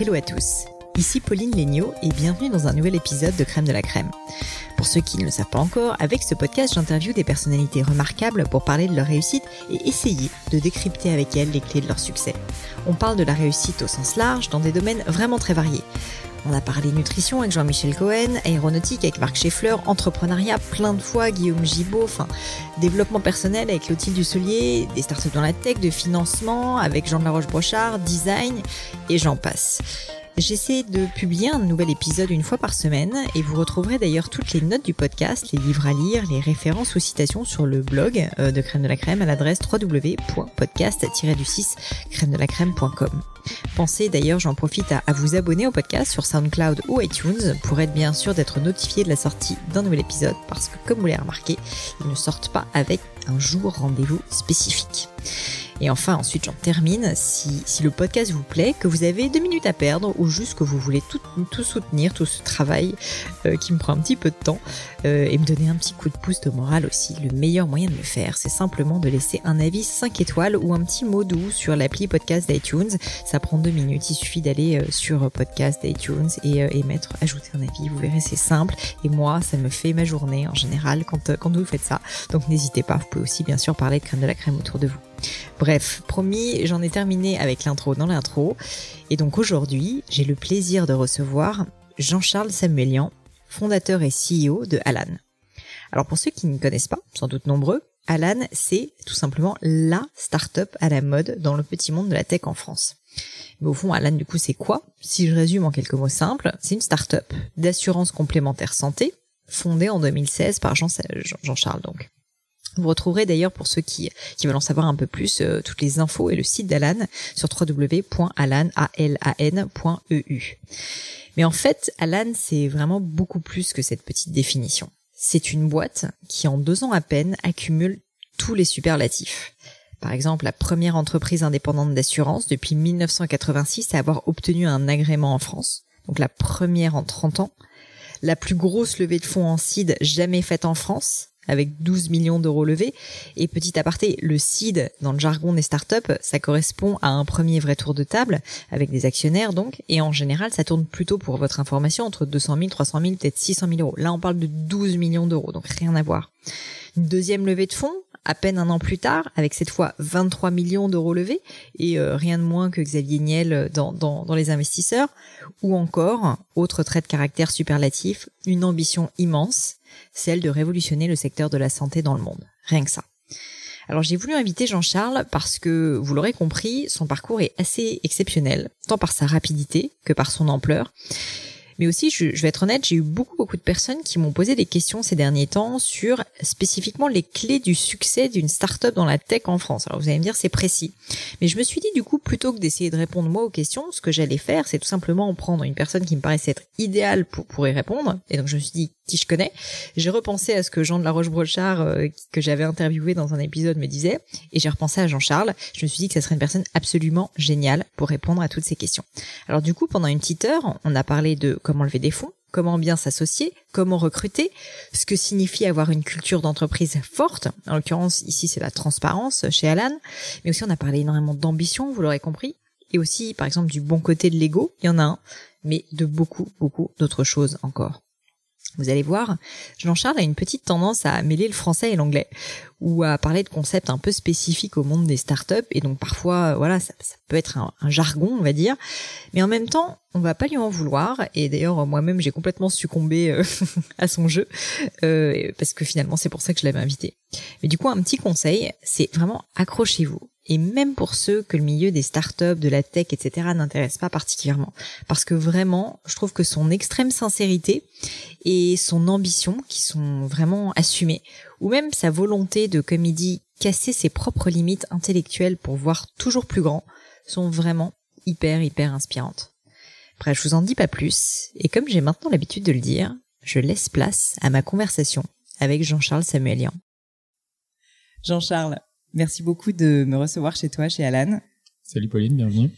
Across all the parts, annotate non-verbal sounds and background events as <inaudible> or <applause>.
Hello à tous, ici Pauline Léniaud et bienvenue dans un nouvel épisode de Crème de la Crème. Pour ceux qui ne le savent pas encore, avec ce podcast, j'interviewe des personnalités remarquables pour parler de leur réussite et essayer de décrypter avec elles les clés de leur succès. On parle de la réussite au sens large dans des domaines vraiment très variés. On a parlé nutrition avec Jean-Michel Cohen, aéronautique avec Marc Scheffler, entrepreneuriat plein de fois, Guillaume enfin, développement personnel avec Clotilde Dussolier, des startups dans la tech, de financement avec Jean de la Roche-Brochard, design, et j'en passe. J'essaie de publier un nouvel épisode une fois par semaine et vous retrouverez d'ailleurs toutes les notes du podcast, les livres à lire, les références ou citations sur le blog euh, de Crème de la Crème à l'adresse www.podcast-du6 crème de la crème.com. Pensez d'ailleurs, j'en profite à, vous abonner au podcast sur SoundCloud ou iTunes pour être bien sûr d'être notifié de la sortie d'un nouvel épisode parce que comme vous l'avez remarqué, ils ne sortent pas avec un jour rendez-vous spécifique. Et enfin, ensuite, j'en termine. Si, si, le podcast vous plaît, que vous avez deux minutes à perdre ou juste que vous voulez tout, tout soutenir, tout ce travail euh, qui me prend un petit peu de temps euh, et me donner un petit coup de pouce de morale aussi, le meilleur moyen de le faire, c'est simplement de laisser un avis 5 étoiles ou un petit mot doux sur l'appli podcast d'iTunes. Ça prend deux minutes. Il suffit d'aller euh, sur podcast d'iTunes et, et mettre ajouter un avis. Vous verrez, c'est simple. Et moi, ça me fait ma journée en général quand, quand vous faites ça. Donc n'hésitez pas. Vous pouvez aussi bien sûr parler de crème de la crème autour de vous. Bref, promis, j'en ai terminé avec l'intro dans l'intro. Et donc aujourd'hui, j'ai le plaisir de recevoir Jean-Charles Samuelian, fondateur et CEO de Alan. Alors pour ceux qui ne connaissent pas, sans doute nombreux, Alan, c'est tout simplement la start-up à la mode dans le petit monde de la tech en France. Mais au fond, Alan, du coup, c'est quoi? Si je résume en quelques mots simples, c'est une start-up d'assurance complémentaire santé, fondée en 2016 par Jean-Charles donc. Vous retrouverez d'ailleurs pour ceux qui, qui veulent en savoir un peu plus euh, toutes les infos et le site d'Alan sur www.alan.eu. Mais en fait, Alan, c'est vraiment beaucoup plus que cette petite définition. C'est une boîte qui en deux ans à peine accumule tous les superlatifs. Par exemple, la première entreprise indépendante d'assurance depuis 1986 à avoir obtenu un agrément en France. Donc la première en 30 ans. La plus grosse levée de fonds en CID jamais faite en France avec 12 millions d'euros levés. Et petit aparté, le seed, dans le jargon des startups, ça correspond à un premier vrai tour de table, avec des actionnaires donc, et en général, ça tourne plutôt, pour votre information, entre 200 000, 300 000, peut-être 600 000 euros. Là, on parle de 12 millions d'euros, donc rien à voir. Une deuxième levée de fonds, à peine un an plus tard, avec cette fois 23 millions d'euros levés, et euh, rien de moins que Xavier Niel dans, dans, dans les investisseurs, ou encore, autre trait de caractère superlatif, une ambition immense, celle de révolutionner le secteur de la santé dans le monde. Rien que ça. Alors j'ai voulu inviter Jean-Charles parce que, vous l'aurez compris, son parcours est assez exceptionnel, tant par sa rapidité que par son ampleur. Mais aussi, je, vais être honnête, j'ai eu beaucoup beaucoup de personnes qui m'ont posé des questions ces derniers temps sur spécifiquement les clés du succès d'une start-up dans la tech en France. Alors vous allez me dire c'est précis, mais je me suis dit du coup plutôt que d'essayer de répondre moi aux questions, ce que j'allais faire, c'est tout simplement prendre une personne qui me paraissait être idéale pour pour y répondre. Et donc je me suis dit qui je connais. J'ai repensé à ce que Jean de la Roche-Brochard, euh, que j'avais interviewé dans un épisode, me disait, et j'ai repensé à Jean-Charles. Je me suis dit que ça serait une personne absolument géniale pour répondre à toutes ces questions. Alors du coup, pendant une petite heure, on a parlé de comment lever des fonds, comment bien s'associer, comment recruter, ce que signifie avoir une culture d'entreprise forte. En l'occurrence, ici, c'est la transparence chez Alan. Mais aussi, on a parlé énormément d'ambition, vous l'aurez compris. Et aussi, par exemple, du bon côté de l'ego. Il y en a un. Mais de beaucoup, beaucoup d'autres choses encore. Vous allez voir, Jean-Charles a une petite tendance à mêler le français et l'anglais, ou à parler de concepts un peu spécifiques au monde des startups, et donc parfois, voilà, ça, peut être un, jargon, on va dire, mais en même temps, on va pas lui en vouloir, et d'ailleurs, moi-même, j'ai complètement succombé euh, <laughs> à son jeu, euh, parce que finalement, c'est pour ça que je l'avais invité. Mais du coup, un petit conseil, c'est vraiment accrochez-vous et même pour ceux que le milieu des startups, de la tech, etc. n'intéresse pas particulièrement. Parce que vraiment, je trouve que son extrême sincérité et son ambition, qui sont vraiment assumées, ou même sa volonté de, comme il dit, casser ses propres limites intellectuelles pour voir toujours plus grand, sont vraiment hyper, hyper inspirantes. Bref, je vous en dis pas plus, et comme j'ai maintenant l'habitude de le dire, je laisse place à ma conversation avec Jean-Charles Samuelian. Jean-Charles, Merci beaucoup de me recevoir chez toi, chez Alan. Salut Pauline, bienvenue.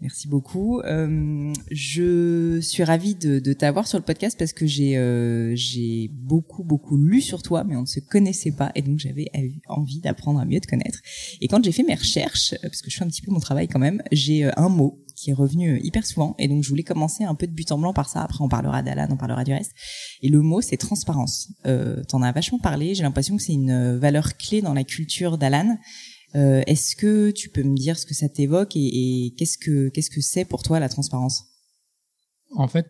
Merci beaucoup. Euh, je suis ravie de, de t'avoir sur le podcast parce que j'ai euh, j'ai beaucoup beaucoup lu sur toi, mais on ne se connaissait pas et donc j'avais envie d'apprendre à mieux te connaître. Et quand j'ai fait mes recherches, parce que je fais un petit peu mon travail quand même, j'ai euh, un mot est revenu hyper souvent et donc je voulais commencer un peu de but en blanc par ça. Après on parlera d'Alan, on parlera du reste. Et le mot c'est transparence. Euh, T'en as vachement parlé. J'ai l'impression que c'est une valeur clé dans la culture d'Alan. Euh, Est-ce que tu peux me dire ce que ça t'évoque et, et qu'est-ce que qu'est-ce que c'est pour toi la transparence? En fait,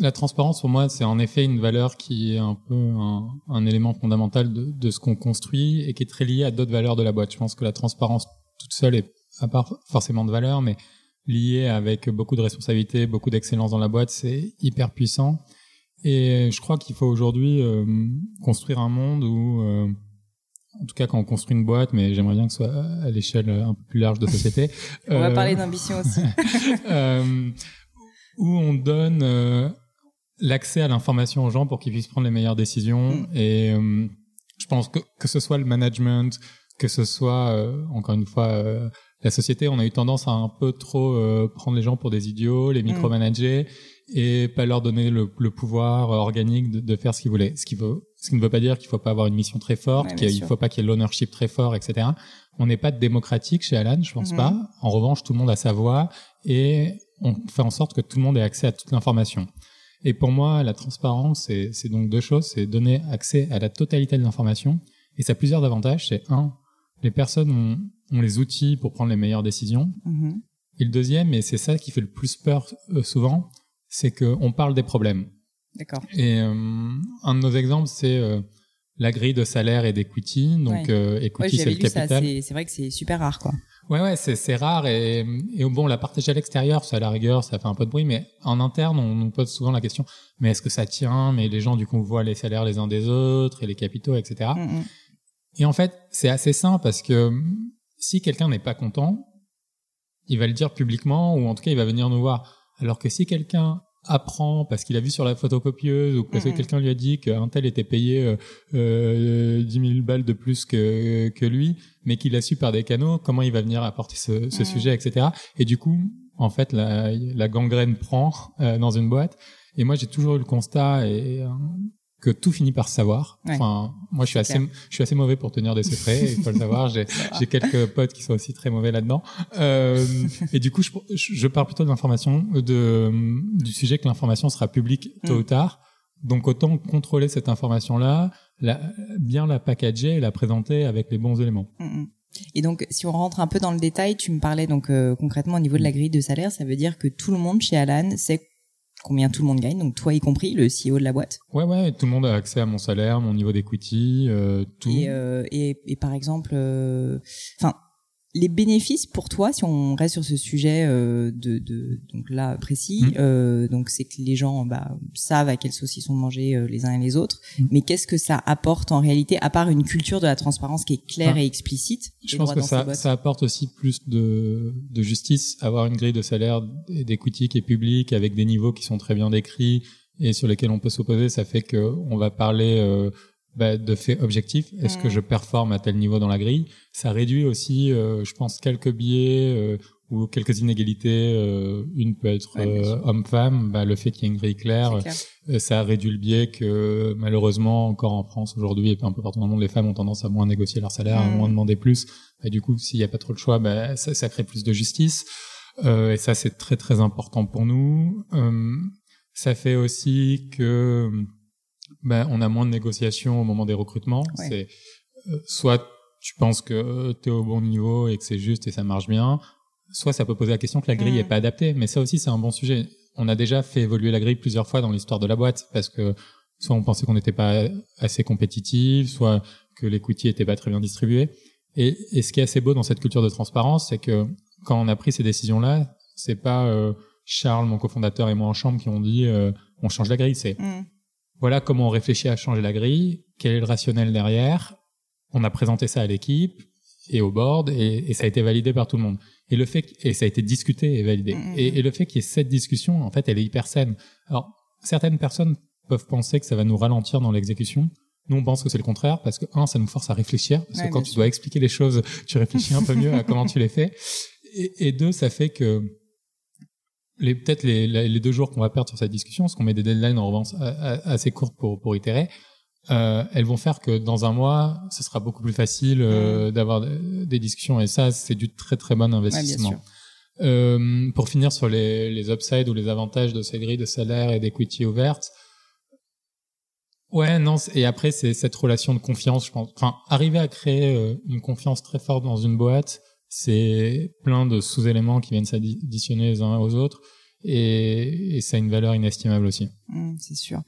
la transparence pour moi, c'est en effet une valeur qui est un peu un, un élément fondamental de, de ce qu'on construit et qui est très lié à d'autres valeurs de la boîte. Je pense que la transparence toute seule est à part forcément de valeur, mais liée avec beaucoup de responsabilités, beaucoup d'excellence dans la boîte, c'est hyper puissant. Et je crois qu'il faut aujourd'hui euh, construire un monde où euh, en tout cas quand on construit une boîte, mais j'aimerais bien que ce soit à l'échelle un peu plus large de société. <laughs> on va parler d'ambition aussi. <laughs> euh, où on donne euh, l'accès à l'information aux gens pour qu'ils puissent prendre les meilleures décisions. Mm. Et euh, je pense que que ce soit le management, que ce soit euh, encore une fois la société, on a eu tendance à un peu trop prendre les gens pour des idiots, les mm. micromanager et pas leur donner le, le pouvoir organique de, de, faire ce qu'ils voulaient. Ce qui veut, ce qui ne veut pas dire qu'il faut pas avoir une mission très forte, ouais, qu'il faut pas qu'il y ait l'ownership très fort, etc. On n'est pas démocratique chez Alan, je pense mm -hmm. pas. En revanche, tout le monde a sa voix et on fait en sorte que tout le monde ait accès à toute l'information. Et pour moi, la transparence, c'est donc deux choses. C'est donner accès à la totalité de l'information. Et ça a plusieurs avantages. C'est un, les personnes ont, ont, les outils pour prendre les meilleures décisions. -hmm. Et le deuxième, et c'est ça qui fait le plus peur euh, souvent, c'est qu'on parle des problèmes. D'accord. Et euh, un de nos exemples, c'est euh, la grille de salaire et d'equity. Donc, ouais. equity, ouais, c'est le capital. C'est vrai que c'est super rare, quoi. Ouais, ouais, c'est rare. Et, et bon, la partager à l'extérieur, ça à la rigueur, ça fait un peu de bruit. Mais en interne, on nous pose souvent la question, mais est-ce que ça tient? Mais les gens, du coup, voient les salaires les uns des autres et les capitaux, etc. Et en fait, c'est assez simple parce que si quelqu'un n'est pas content, il va le dire publiquement ou en tout cas, il va venir nous voir. Alors que si quelqu'un apprend parce qu'il a vu sur la photocopieuse ou parce mmh. que quelqu'un lui a dit qu'un tel était payé euh, 10 000 balles de plus que, que lui, mais qu'il a su par des canaux, comment il va venir apporter ce, ce mmh. sujet, etc. Et du coup, en fait, la, la gangrène prend euh, dans une boîte. Et moi, j'ai toujours eu le constat, et euh, que tout finit par savoir. Ouais. Enfin, moi, je suis assez, je suis assez mauvais pour tenir des secrets. il faut le savoir. J'ai, j'ai quelques potes qui sont aussi très mauvais là-dedans. Euh, et du coup, je, je parle plutôt de l'information, de, du sujet que l'information sera publique tôt mm. ou tard. Donc, autant contrôler cette information-là, la, bien la packager et la présenter avec les bons éléments. Mm Et donc, si on rentre un peu dans le détail, tu me parlais donc euh, concrètement au niveau de la grille de salaire, ça veut dire que tout le monde chez Alan sait combien tout le monde gagne, donc toi y compris, le CEO de la boîte. Ouais, ouais, tout le monde a accès à mon salaire, mon niveau d'equity, euh, tout. Et, euh, et, et, par exemple, euh, enfin, les bénéfices pour toi, si on reste sur ce sujet euh, de, de, donc là précis, mmh. euh, donc c'est que les gens bah, savent à quelle sauce ils sont mangés euh, les uns et les autres, mmh. mais qu'est-ce que ça apporte en réalité, à part une culture de la transparence qui est claire ah. et explicite Je pense que ça, ça apporte aussi plus de, de justice, avoir une grille de salaire et d'equity qui est publique, avec des niveaux qui sont très bien décrits et sur lesquels on peut s'opposer, ça fait que on va parler euh, bah, de faits objectifs. Est-ce mmh. que je performe à tel niveau dans la grille? Ça réduit aussi, euh, je pense, quelques biais euh, ou quelques inégalités. Euh, une peut être ouais, euh, homme-femme. Bah, le fait qu'il y ait une grille claire, clair. Euh, ça réduit le biais que malheureusement encore en France aujourd'hui et un peu partout dans le monde, les femmes ont tendance à moins négocier leur salaire, mmh. à moins demander plus. Et du coup, s'il n'y a pas trop de choix, bah, ça, ça crée plus de justice. et ça, c'est très très important pour nous. ça fait aussi que ben, on a moins de négociations au moment des recrutements. C'est euh, soit tu penses que tu es au bon niveau et que c'est juste et ça marche bien, soit ça peut poser la question que la grille n'est pas adaptée. Mais ça aussi, c'est un bon sujet. On a déjà fait évoluer la grille plusieurs fois dans l'histoire de la boîte parce que soit on pensait qu'on n'était pas assez compétitif, soit que l'equity était pas très bien distribué. Et, et, ce qui est assez beau dans cette culture de transparence, c'est que quand on a pris ces décisions-là, c'est pas euh, Charles, mon cofondateur, et moi en chambre qui ont dit euh, on change la grille. C'est mm. Voilà comment on réfléchit à changer la grille, quel est le rationnel derrière? On a présenté ça à l'équipe et au board et, et, ça a été validé par tout le monde. Et le fait et ça a été discuté et validé. Mm. Et, et, le fait qu'il y ait cette discussion, en fait, elle est hyper saine. Alors certaines personnes peuvent penser que ça va nous ralentir dans l'exécution. Nous, on pense que c'est le contraire parce que un, ça nous force à réfléchir parce que quand tu dois expliquer les choses, tu réfléchis un peu mieux à comment tu les fais. Et, et deux, ça fait que les peut-être les, les, deux jours qu'on va perdre sur cette discussion, parce qu'on met des deadlines en revanche assez courtes pour, pour itérer, euh, elles vont faire que dans un mois, ce sera beaucoup plus facile euh, d'avoir des discussions. Et ça, c'est du très très bon investissement. euh, pour finir sur les, les upsides ou les avantages de ces grilles de salaire et d'equity ouvertes, Ouais, non, et après, c'est cette relation de confiance, je pense. Enfin, arriver à créer euh, une confiance très forte dans une boîte, c'est plein de sous-éléments qui viennent s'additionner les uns aux autres, et, et ça a une valeur inestimable aussi. Mmh, c'est sûr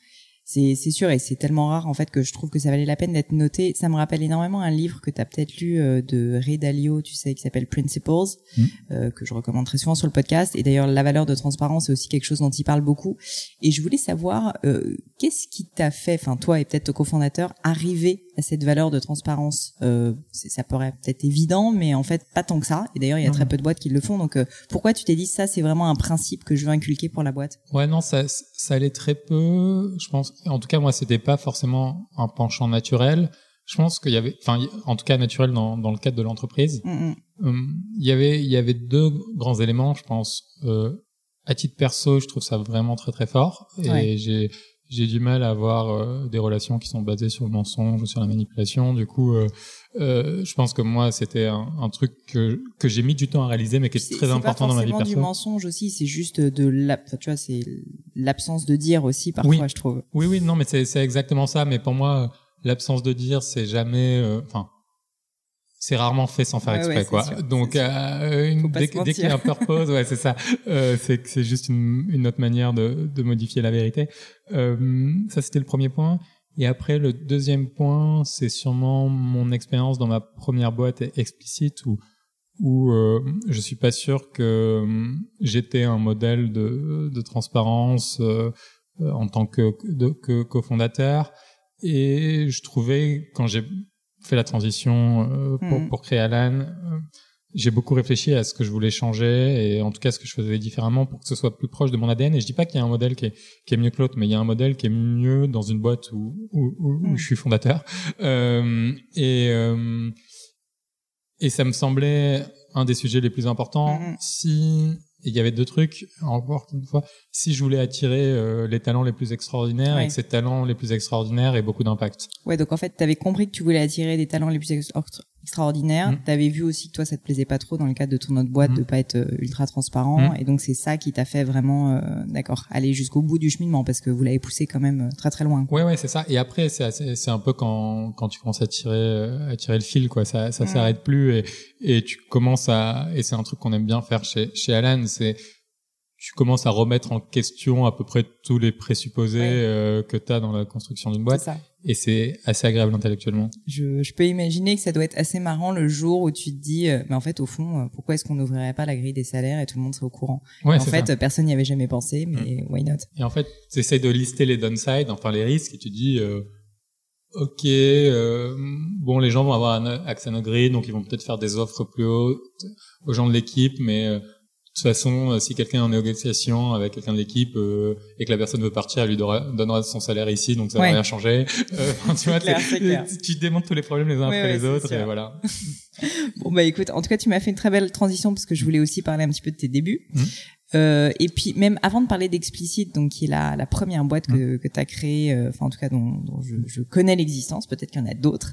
c'est c'est sûr et c'est tellement rare en fait que je trouve que ça valait la peine d'être noté. Ça me rappelle énormément un livre que tu as peut-être lu euh, de Ray Dalio, tu sais, qui s'appelle Principles, mm. euh, que je recommande très souvent sur le podcast. Et d'ailleurs, la valeur de transparence c'est aussi quelque chose dont il parle beaucoup. Et je voulais savoir euh, qu'est-ce qui t'a fait, enfin toi et peut-être ton cofondateur, arriver à cette valeur de transparence. Euh, ça paraît peut-être évident, mais en fait pas tant que ça. Et d'ailleurs, il y a très peu de boîtes qui le font. Donc, euh, pourquoi tu t'es dit ça C'est vraiment un principe que je veux inculquer pour la boîte? Ouais, non, ça, ça allait très peu. Je pense. En tout cas, moi, c'était pas forcément un penchant naturel. Je pense qu'il y avait, enfin, en tout cas naturel dans, dans le cadre de l'entreprise. Mm, mm. Hum, il y avait, il y avait deux grands éléments, je pense. Euh, à titre perso, je trouve ça vraiment très très fort. Et j'ai j'ai du mal à avoir euh, des relations qui sont basées sur le mensonge ou sur la manipulation. Du coup, euh, euh, je pense que moi, c'était un, un, truc que, que j'ai mis du temps à réaliser, mais qui est, très important dans ma vie personnelle. C'est du mensonge aussi, c'est juste de la, tu vois, c'est l'absence de dire aussi parfois, je trouve. Oui, oui, non, mais c'est exactement ça. Mais pour moi, l'absence de dire, c'est jamais, euh, enfin, c'est rarement fait sans faire exprès quoi. Donc euh, une, dès, dès qu'il y a un <laughs> purpose, ouais c'est ça. Euh, c'est c'est juste une, une, autre manière de, de modifier la vérité. Euh, ça c'était le premier point. Et après le deuxième point, c'est sûrement mon expérience dans ma première boîte explicite où où je suis pas sûr que j'étais un modèle de, de transparence en tant que, que cofondateur. Et je trouvais quand j'ai fait la transition euh, pour, mm. pour, créer Alan, euh, j'ai beaucoup réfléchi à ce que je voulais changer et en tout cas ce que je faisais différemment pour que ce soit plus proche de mon ADN. Et je dis pas qu'il y a un modèle qui est, qui est mieux que l'autre, mais il y a un modèle qui est mieux dans une boîte où, où, où, mm. je suis fondateur. Euh, et, euh, et ça me semblait un des sujets les plus importants. Mm, si il y avait deux trucs, encore une fois, si je voulais attirer euh, les talents les plus extraordinaires et que ces talents les plus extraordinaires aient beaucoup d'impact. Ouais, donc en fait, tu avais compris que tu voulais attirer des talents les plus extraordinaires. Mm. Tu avais vu aussi que toi, ça te plaisait pas trop dans le cadre de ton autre boîte mm. de pas être euh, ultra transparent. Mm. Et donc, c'est ça qui t'a fait vraiment, euh, d'accord, aller jusqu'au bout du cheminement parce que vous l'avez poussé quand même très très loin. Ouais, ouais, c'est ça. Et après, c'est c'est un peu quand quand tu commences à tirer à tirer le fil, quoi. Ça ça s'arrête plus et et tu commences à et c'est un truc qu'on aime bien faire chez chez Alan, c'est tu commences à remettre en question à peu près tous les présupposés euh, que tu as dans la construction d'une boîte. Ça. Et c'est assez agréable intellectuellement. Je, je, peux imaginer que ça doit être assez marrant le jour où tu te dis, euh, mais en fait, au fond, euh, pourquoi est-ce qu'on n'ouvrirait pas la grille des salaires et tout le monde serait au courant ouais, En fait, personne n'y avait jamais pensé, mais mm. why not? Et en fait, tu essaies de lister les downsides, enfin les risques, et tu dis, euh, ok, bon, les gens vont avoir un accès à nos grilles, donc ils vont peut-être faire des offres plus hautes aux gens de l'équipe, mais toute façon, euh, si quelqu'un est en négociation avec quelqu'un de l'équipe euh, et que la personne veut partir, elle lui donnera, son salaire ici, donc ça va rien changer. <laughs> Euh, tu vois, tu démontres tous les problèmes les uns après les autres, et voilà. <laughs> bon bah écoute, en tout cas, tu m'as fait une très belle transition parce que je voulais aussi parler un petit peu de tes débuts. Mmh. Euh, et puis même avant de parler d'Explicit, donc qui est la, la première boîte que, mmh. que tu as créée, euh, enfin en tout cas dont, dont je, je, connais l'existence, peut-être qu'il y en a d'autres,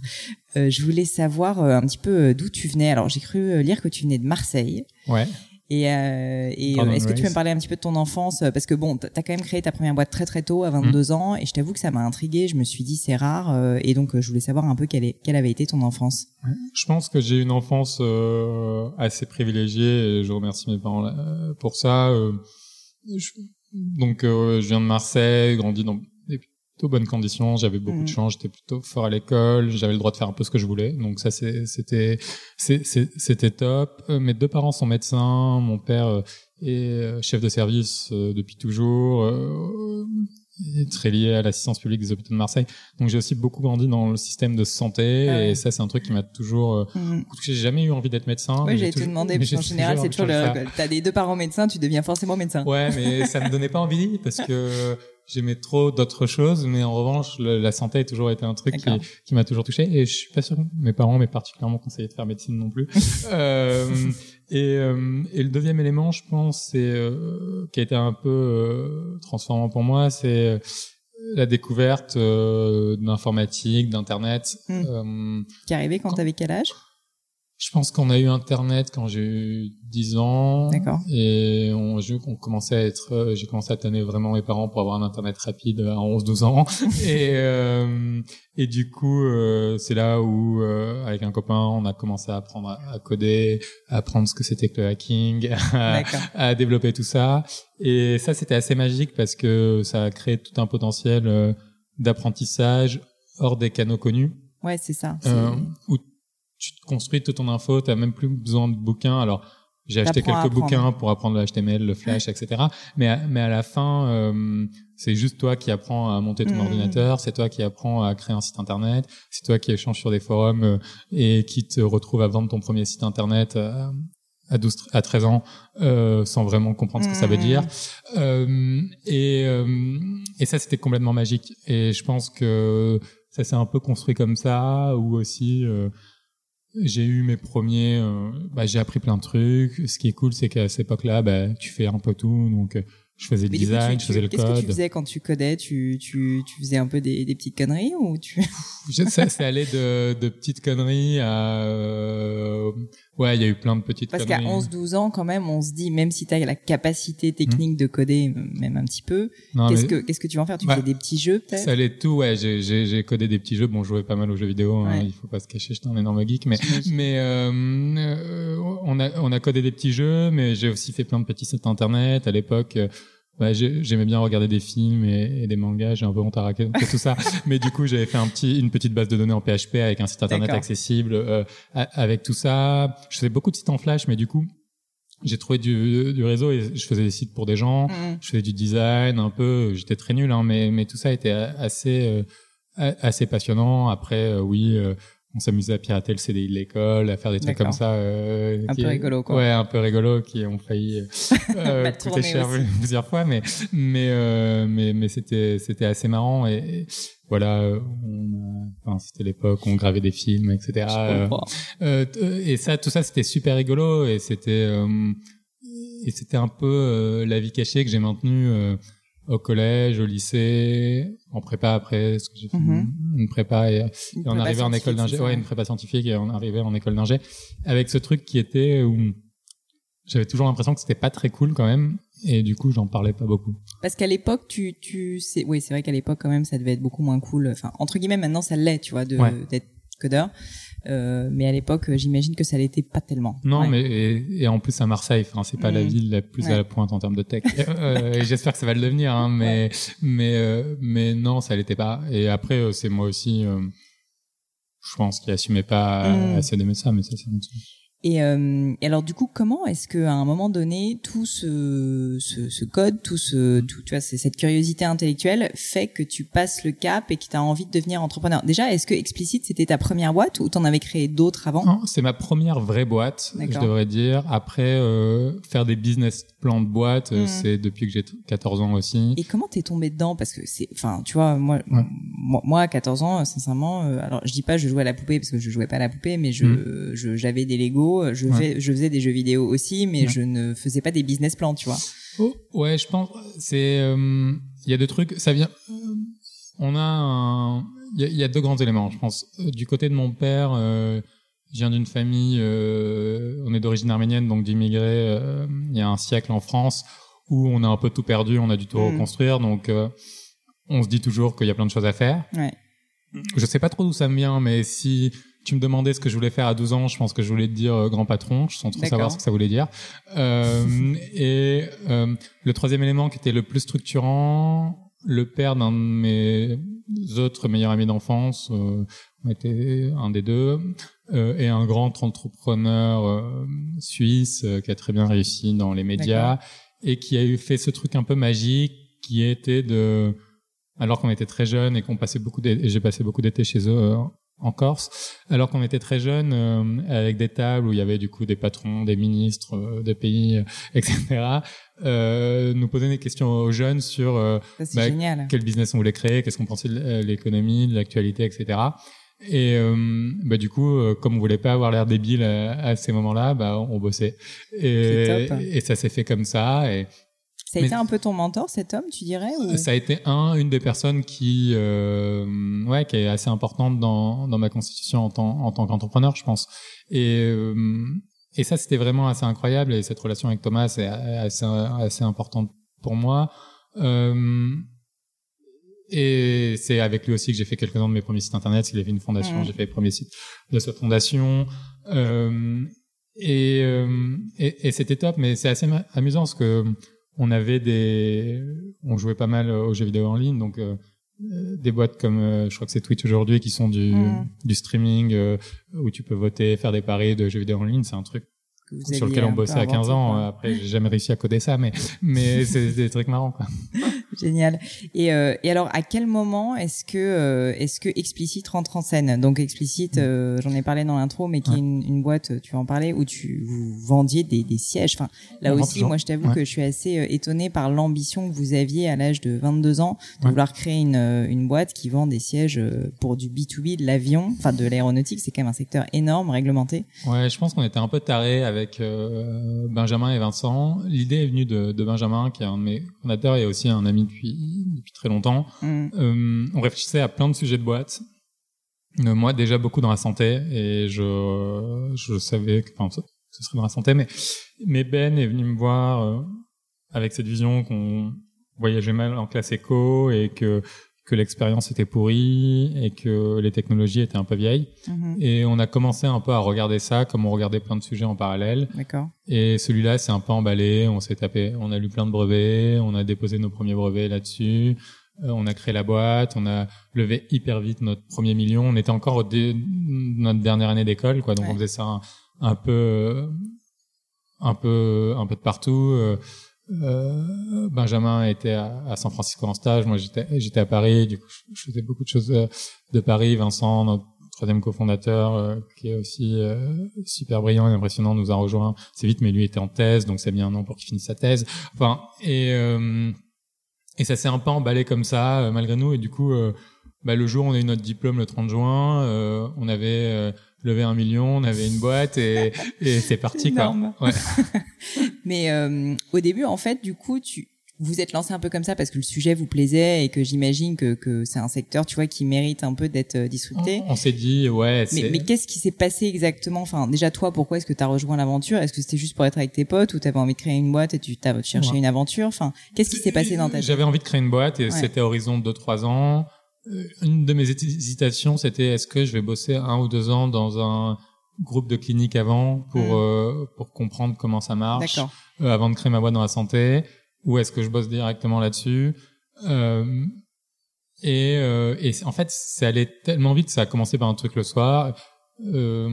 euh, je voulais savoir un petit peu d'où tu venais. Alors j'ai cru lire que tu venais de Marseille. Ouais. Et, euh, et euh, est-ce que tu peux me parler un petit peu de ton enfance euh, Parce que bon, t'as t'as quand même créé ta première boîte très très tôt, à 22 Mm. ans, et je t'avoue que ça m'a intrigué. Je me suis dit c'est rare, euh, et donc je voulais savoir un peu quelle, est, quelle avait été ton enfance. Je pense que j'ai eu une enfance assez privilégiée et je remercie mes parents pour ça. Je- donc, je viens de Marseille, grandi dans plutôt bonnes conditions. J'avais beaucoup de chance, j'étais plutôt fort à l'école, j'avais le droit de faire un peu ce que je voulais. Donc ça, c'était c'était top. Euh, mes deux parents sont médecins. Mon père euh, est euh, chef de service depuis toujours. Est très lié à l'assistance publique des hôpitaux de Marseille. Donc j'ai aussi beaucoup grandi dans le système de santé Ah ouais. et ça c'est un truc qui m'a toujours Mm. j'ai jamais eu envie d'être médecin. Oui, j'ai toujours- demandé, parce qu'en général, c'est toujours de le. T'as des deux parents médecins, tu deviens forcément médecin. Ouais, mais ça me donnait pas envie parce que j'aimais trop d'autres choses, mais en revanche, le- la santé a toujours été un truc qui, m'a toujours touché et je suis pas sûr que mes parents m'aient particulièrement conseillé de faire médecine non plus. <laughs> euh, et, euh, et le deuxième élément, je pense, c'est euh, qui a été un peu euh, transformant pour moi, c'est euh, la découverte euh, d'informatique, d'internet. Mm. Euh, Qui est arrivé quand Quand- t'avais quel âge? Je pense qu'on a eu Internet quand j'ai eu 10 ans. D'accord. Et on, je- on commençait à être, euh, j'ai commencé à tanner vraiment mes parents pour avoir un Internet rapide à 11-12 ans. <laughs> et, euh, et du coup, euh, c'est là où, euh, avec un copain, on a commencé à apprendre à, à coder, à apprendre ce que c'était que le hacking, <laughs> à, à développer tout ça. Et ça, c'était assez magique parce que ça a créé tout un potentiel euh, d'apprentissage hors des canaux connus Ouais, c'est ça. euh, où tu te construis toute ton info, tu même plus besoin de bouquins. Alors, j'ai acheté quelques bouquins pour apprendre le HTML, le Flash, etc. Mais à, mais à la fin, euh, c'est juste toi qui apprends à monter ton Mhm. ordinateur, c'est toi qui apprends à créer un site internet, c'est toi qui échanges sur des forums euh, et qui te retrouve à vendre ton premier site internet euh, à 12, à 13 ans euh, sans vraiment comprendre ce que ça veut Mhm. dire. Euh, et, euh, et ça, c'était complètement magique. Et je pense que ça s'est un peu construit comme ça, ou aussi euh, j'ai eu mes premiers, euh, bah, j'ai appris plein de trucs. Ce qui est cool, c'est qu'à cette époque-là, bah, tu fais un peu tout. Donc, euh, je faisais le Mais du coup, design, tu- je faisais le Qu'est-ce que tu code. faisais quand tu codais? Tu, tu, tu faisais un peu des, des petites conneries ou tu <laughs> ça, c'est allé de, de petites conneries à, euh, ouais, il y a eu plein de petites Parce qu'à conneries. 11-12 ans, quand même, on se dit, même si tu as la capacité technique de coder, même un petit peu, qu'est-ce mais que qu'est-ce que tu vas en faire? Tu Bah, fais des petits jeux peut-être? Ça allait tout, ouais. J'ai, codé des petits jeux. Bon, je jouais pas mal aux jeux vidéo. hein, Ouais. il faut pas se cacher, j'étais un énorme geek. Mais, mais euh, euh, on a, on a codé des petits jeux, mais j'ai aussi fait plein de petits sites internet. À l'époque, euh, j'ai- j'aimais bien regarder des films et, et des mangas. J'ai un peu honte à raconter <laughs> tout ça. Mais du coup, j'avais fait un petit, une petite base de données en PHP avec un site internet accessible. euh, avec tout ça, je faisais beaucoup de sites en Flash, mais du coup, j'ai trouvé du, du réseau et je faisais des sites pour des gens Mhm. je faisais du design un peu j'étais très nul hein, mais mais tout ça était assez euh, assez passionnant après euh, oui euh, on s'amusait à pirater le CDI de l'école à faire des trucs comme ça euh, Un qui- peu rigolo, quoi. ouais un peu rigolo qui ont failli euh, <laughs> euh, coûter cher aussi. plusieurs fois mais mais euh, mais mais c'était c'était assez marrant et, et voilà on, enfin, c'était l'époque où on gravait des films etc euh, euh, et ça, tout ça, c'était super rigolo et c'était euh, et c'était un peu la vie cachée que j'ai maintenue euh, au collège, au lycée, en prépa après, parce que j'ai fait Mhm. une, prépa et, on arrivait en école d'ingé, c'est ouais, une prépa scientifique et on arrivait en école d'ingé avec ce truc qui était où j'avais toujours l'impression que c'était pas très cool quand même et du coup j'en parlais pas beaucoup. Parce qu'à l'époque, tu, tu sais, oui, c'est vrai qu'à l'époque, quand même, ça devait être beaucoup moins cool. Enfin, entre guillemets, maintenant, ça l'est, tu vois, de, Ouais. d'être codeur. Euh, mais à l'époque, euh, j'imagine que ça l'était pas tellement. Non, Ouais. mais et, et en plus à Marseille, enfin c'est pas la Mhm. ville la plus Ouais. à la pointe en termes de tech. Euh, j'espère que ça va le devenir, hein, mais mais euh, mais non, ça l'était pas. Et après euh, c'est moi aussi, euh, je pense qu'il assumait pas Mhm. assez d'aimer ça, mais ça c'est mon. Et, euh, et alors du coup, comment est-ce que à un moment donné, tout ce, ce, ce code, tout ce, tout, tu vois, c'est cette curiosité intellectuelle fait que tu passes le cap et que tu as envie de devenir entrepreneur? Déjà, est-ce que Explicit c'était ta première boîte ou t'en avais créé d'autres avant? Non, c'est ma première vraie boîte, je devrais dire. Après euh, faire des business plans de boîte, euh, Mhm. c'est depuis que j'ai 14 ans aussi. Et comment t'es tombé dedans? Parce que c'est, enfin, tu vois, moi, Ouais. moi, moi, à 14 ans, euh, sincèrement, euh, alors je dis pas je jouais à la poupée parce que je jouais pas à la poupée, mais je, Mm. je j'avais des Lego, je, Ouais. fais, je faisais des jeux vidéo aussi, mais Ouais. je ne faisais pas des business plans, tu vois. Oh, ouais, je pense c'est euh, il y a deux trucs, ça vient euh, on a un il y a, il y a deux grands éléments, je pense. Euh, Du côté de mon père, euh, je viens d'une famille, euh, on est d'origine arménienne, donc d'immigrés euh, il y a un siècle en France, où on a un peu tout perdu, on a dû tout Mm. reconstruire, donc euh, on se dit toujours qu'il y a plein de choses à faire. Ouais. Je sais pas trop d'où ça me vient, mais si tu me demandais ce que je voulais faire à 12 ans, je pense que je voulais te dire euh, grand patron, sans trop savoir ce que ça voulait dire. Euh, <laughs> et euh, le troisième élément qui était le plus structurant, le père d'un de mes autres meilleurs amis d'enfance, euh, on était un des deux, euh, et un grand entrepreneur euh, suisse euh, qui a très bien réussi dans les médias et qui a eu fait ce truc un peu magique qui était de alors qu'on était très jeunes et qu'on passait beaucoup d'été, et j'ai passé beaucoup d'été chez eux euh, en Corse, alors qu'on était très jeunes euh, avec des tables où il y avait du coup des patrons, des ministres euh, des pays, euh, <laughs> etc. Euh, nous poser des questions aux jeunes sur euh, Bah, quel business on voulait créer, qu'est-ce qu'on pensait de euh, l'économie, de l'actualité, etc. Et euh, bah, du coup, euh, comme on voulait pas avoir l'air débile à, à ces moments-là, bah, on bossait. Et, et ça s'est fait comme ça. Et Ça a mais- été un peu ton mentor, cet homme, tu dirais ou... ça a été un, une des personnes qui, euh, ouais, qui est assez importante dans, dans ma constitution en tant, en tant qu'entrepreneur, je pense. Et, euh, et ça, c'était vraiment assez incroyable. Et cette relation avec Thomas est assez, assez importante pour moi. Euh, et c'est avec lui aussi que j'ai fait quelques-uns de mes premiers sites internet. Il avait une fondation, Mhm. j'ai fait les premiers sites de cette fondation. Euh, et, euh, et, et c'était top, mais c'est assez amusant parce que on avait des, on jouait pas mal aux jeux vidéo en ligne, donc euh, euh, des boîtes comme, euh, je crois que c'est Twitch aujourd'hui, qui sont du, Mhm. du streaming euh, où tu peux voter, faire des paris de jeux vidéo en ligne. C'est un truc sur lequel on bossait à 15 inventé, ans. quoi. Euh, Après, j'ai jamais réussi à coder ça, mais mais <laughs> c'est des trucs marrants. Quoi. Génial. Et, euh, et alors, à quel moment est-ce que euh, est-ce que Explicit rentre en scène? Donc Explicit, euh, j'en ai parlé dans l'intro, mais qui est une, une boîte, tu vas en parler, où tu vous vendiez des, des sièges. Enfin, là aussi, toujours. moi, je t'avoue Ouais. que je suis assez étonnée par l'ambition que vous aviez à l'âge de 22 ans de Ouais. vouloir créer une, une boîte qui vend des sièges pour du B2B, de l'avion, enfin de l'aéronautique. C'est quand même un secteur énorme, réglementé. Ouais, je pense qu'on était un peu tarés avec Benjamin et Vincent. L'idée est venue de, de Benjamin, qui est un de mes fondateurs et aussi un ami depuis, depuis très longtemps. Mm. Euh, on réfléchissait à plein de sujets de boîte. Euh, moi, déjà beaucoup dans la santé, et je, je savais que, enfin, ce ce serait dans la santé, mais, mais Ben est venu me voir euh, avec cette vision qu'on voyageait mal en classe éco et que, que l'expérience était pourrie et que les technologies étaient un peu vieilles. Mhm. Et on a commencé un peu à regarder ça, comme on regardait plein de sujets en parallèle. D'accord. Et celui-là, c'est un peu emballé. On s'est tapé, on a lu plein de brevets, on a déposé nos premiers brevets là-dessus. Euh, on a créé la boîte, on a levé hyper vite notre premier million. On était encore au dé- notre dernière année d'école, quoi. Donc Ouais. on faisait ça un, un peu, euh, un peu, un peu de partout. Euh, euh, Benjamin était à, à San Francisco en stage, moi j'étais, j'étais à Paris. Du coup, je, faisais beaucoup de choses euh, de Paris. Vincent, notre troisième cofondateur, euh, qui est aussi super brillant et impressionnant, nous a rejoint assez vite, mais lui était en thèse, donc ça a mis un an pour qu'il finisse sa thèse. Enfin, et et ça s'est un peu emballé comme ça, malgré nous. Et du coup, bah, le jour où on a eu notre diplôme, le 30 juin, on avait levé un million, on avait une boîte et, et c'est <laughs> parti. quoi. Ouais. <laughs> Mais euh, au début, en fait, du coup, tu vous êtes lancé un peu comme ça parce que le sujet vous plaisait et que j'imagine que, que c'est un secteur, tu vois, qui mérite un peu d'être euh, disrupté. On, on s'est dit, ouais, Mais, mais qu'est-ce qui s'est passé exactement? Enfin, déjà toi, pourquoi est-ce que tu as rejoint l'aventure? Est-ce que c'était juste pour être avec tes potes ou t'avais envie de créer une boîte et tu t'as cherché Ouais. une aventure? Enfin, qu'est-ce qui s'est passé dans ta tête? J'avais envie de créer une boîte et Ouais. c'était horizon de 2-3 ans. Euh, Une de mes hésitations, c'était est-ce que je vais bosser un ou deux ans dans un groupe de cliniques avant pour Mm. euh, pour comprendre comment ça marche euh, avant de créer ma boîte dans la santé ou est-ce que je bosse directement là-dessus euh, et, euh, et en fait c'est allé tellement vite ça a commencé par un truc le soir euh,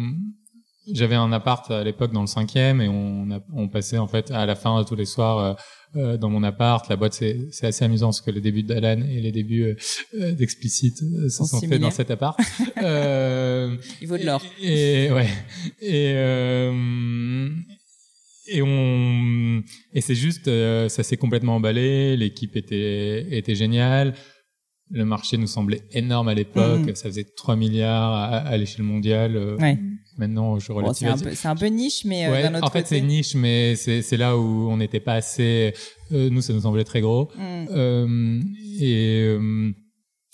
j'avais un appart à l'époque dans le cinquième et on, a, on passait en fait à la fin tous les soirs euh, euh, dans mon appart. La boîte c'est assez amusant parce que les débuts d'Alan et les débuts euh, euh, d'Explicit euh, se Sont faits dans cet appart. <laughs> euh, Il vaut de l'or. et, et- ouais. Et euh, et on et c'est juste ça s'est complètement emballé. L'équipe était était géniale. Le marché nous semblait énorme à l'époque. Mhm. Ça faisait 3 milliards à, à l'échelle mondiale. Ouais. Maintenant, je Bon, c'est un peu, c'est un peu niche, mais euh, Ouais, d'un autre en fait, c'est niche, mais c'est là où on n'était pas assez. euh, nous, ça nous semblait très gros. Hmm. Euh, et,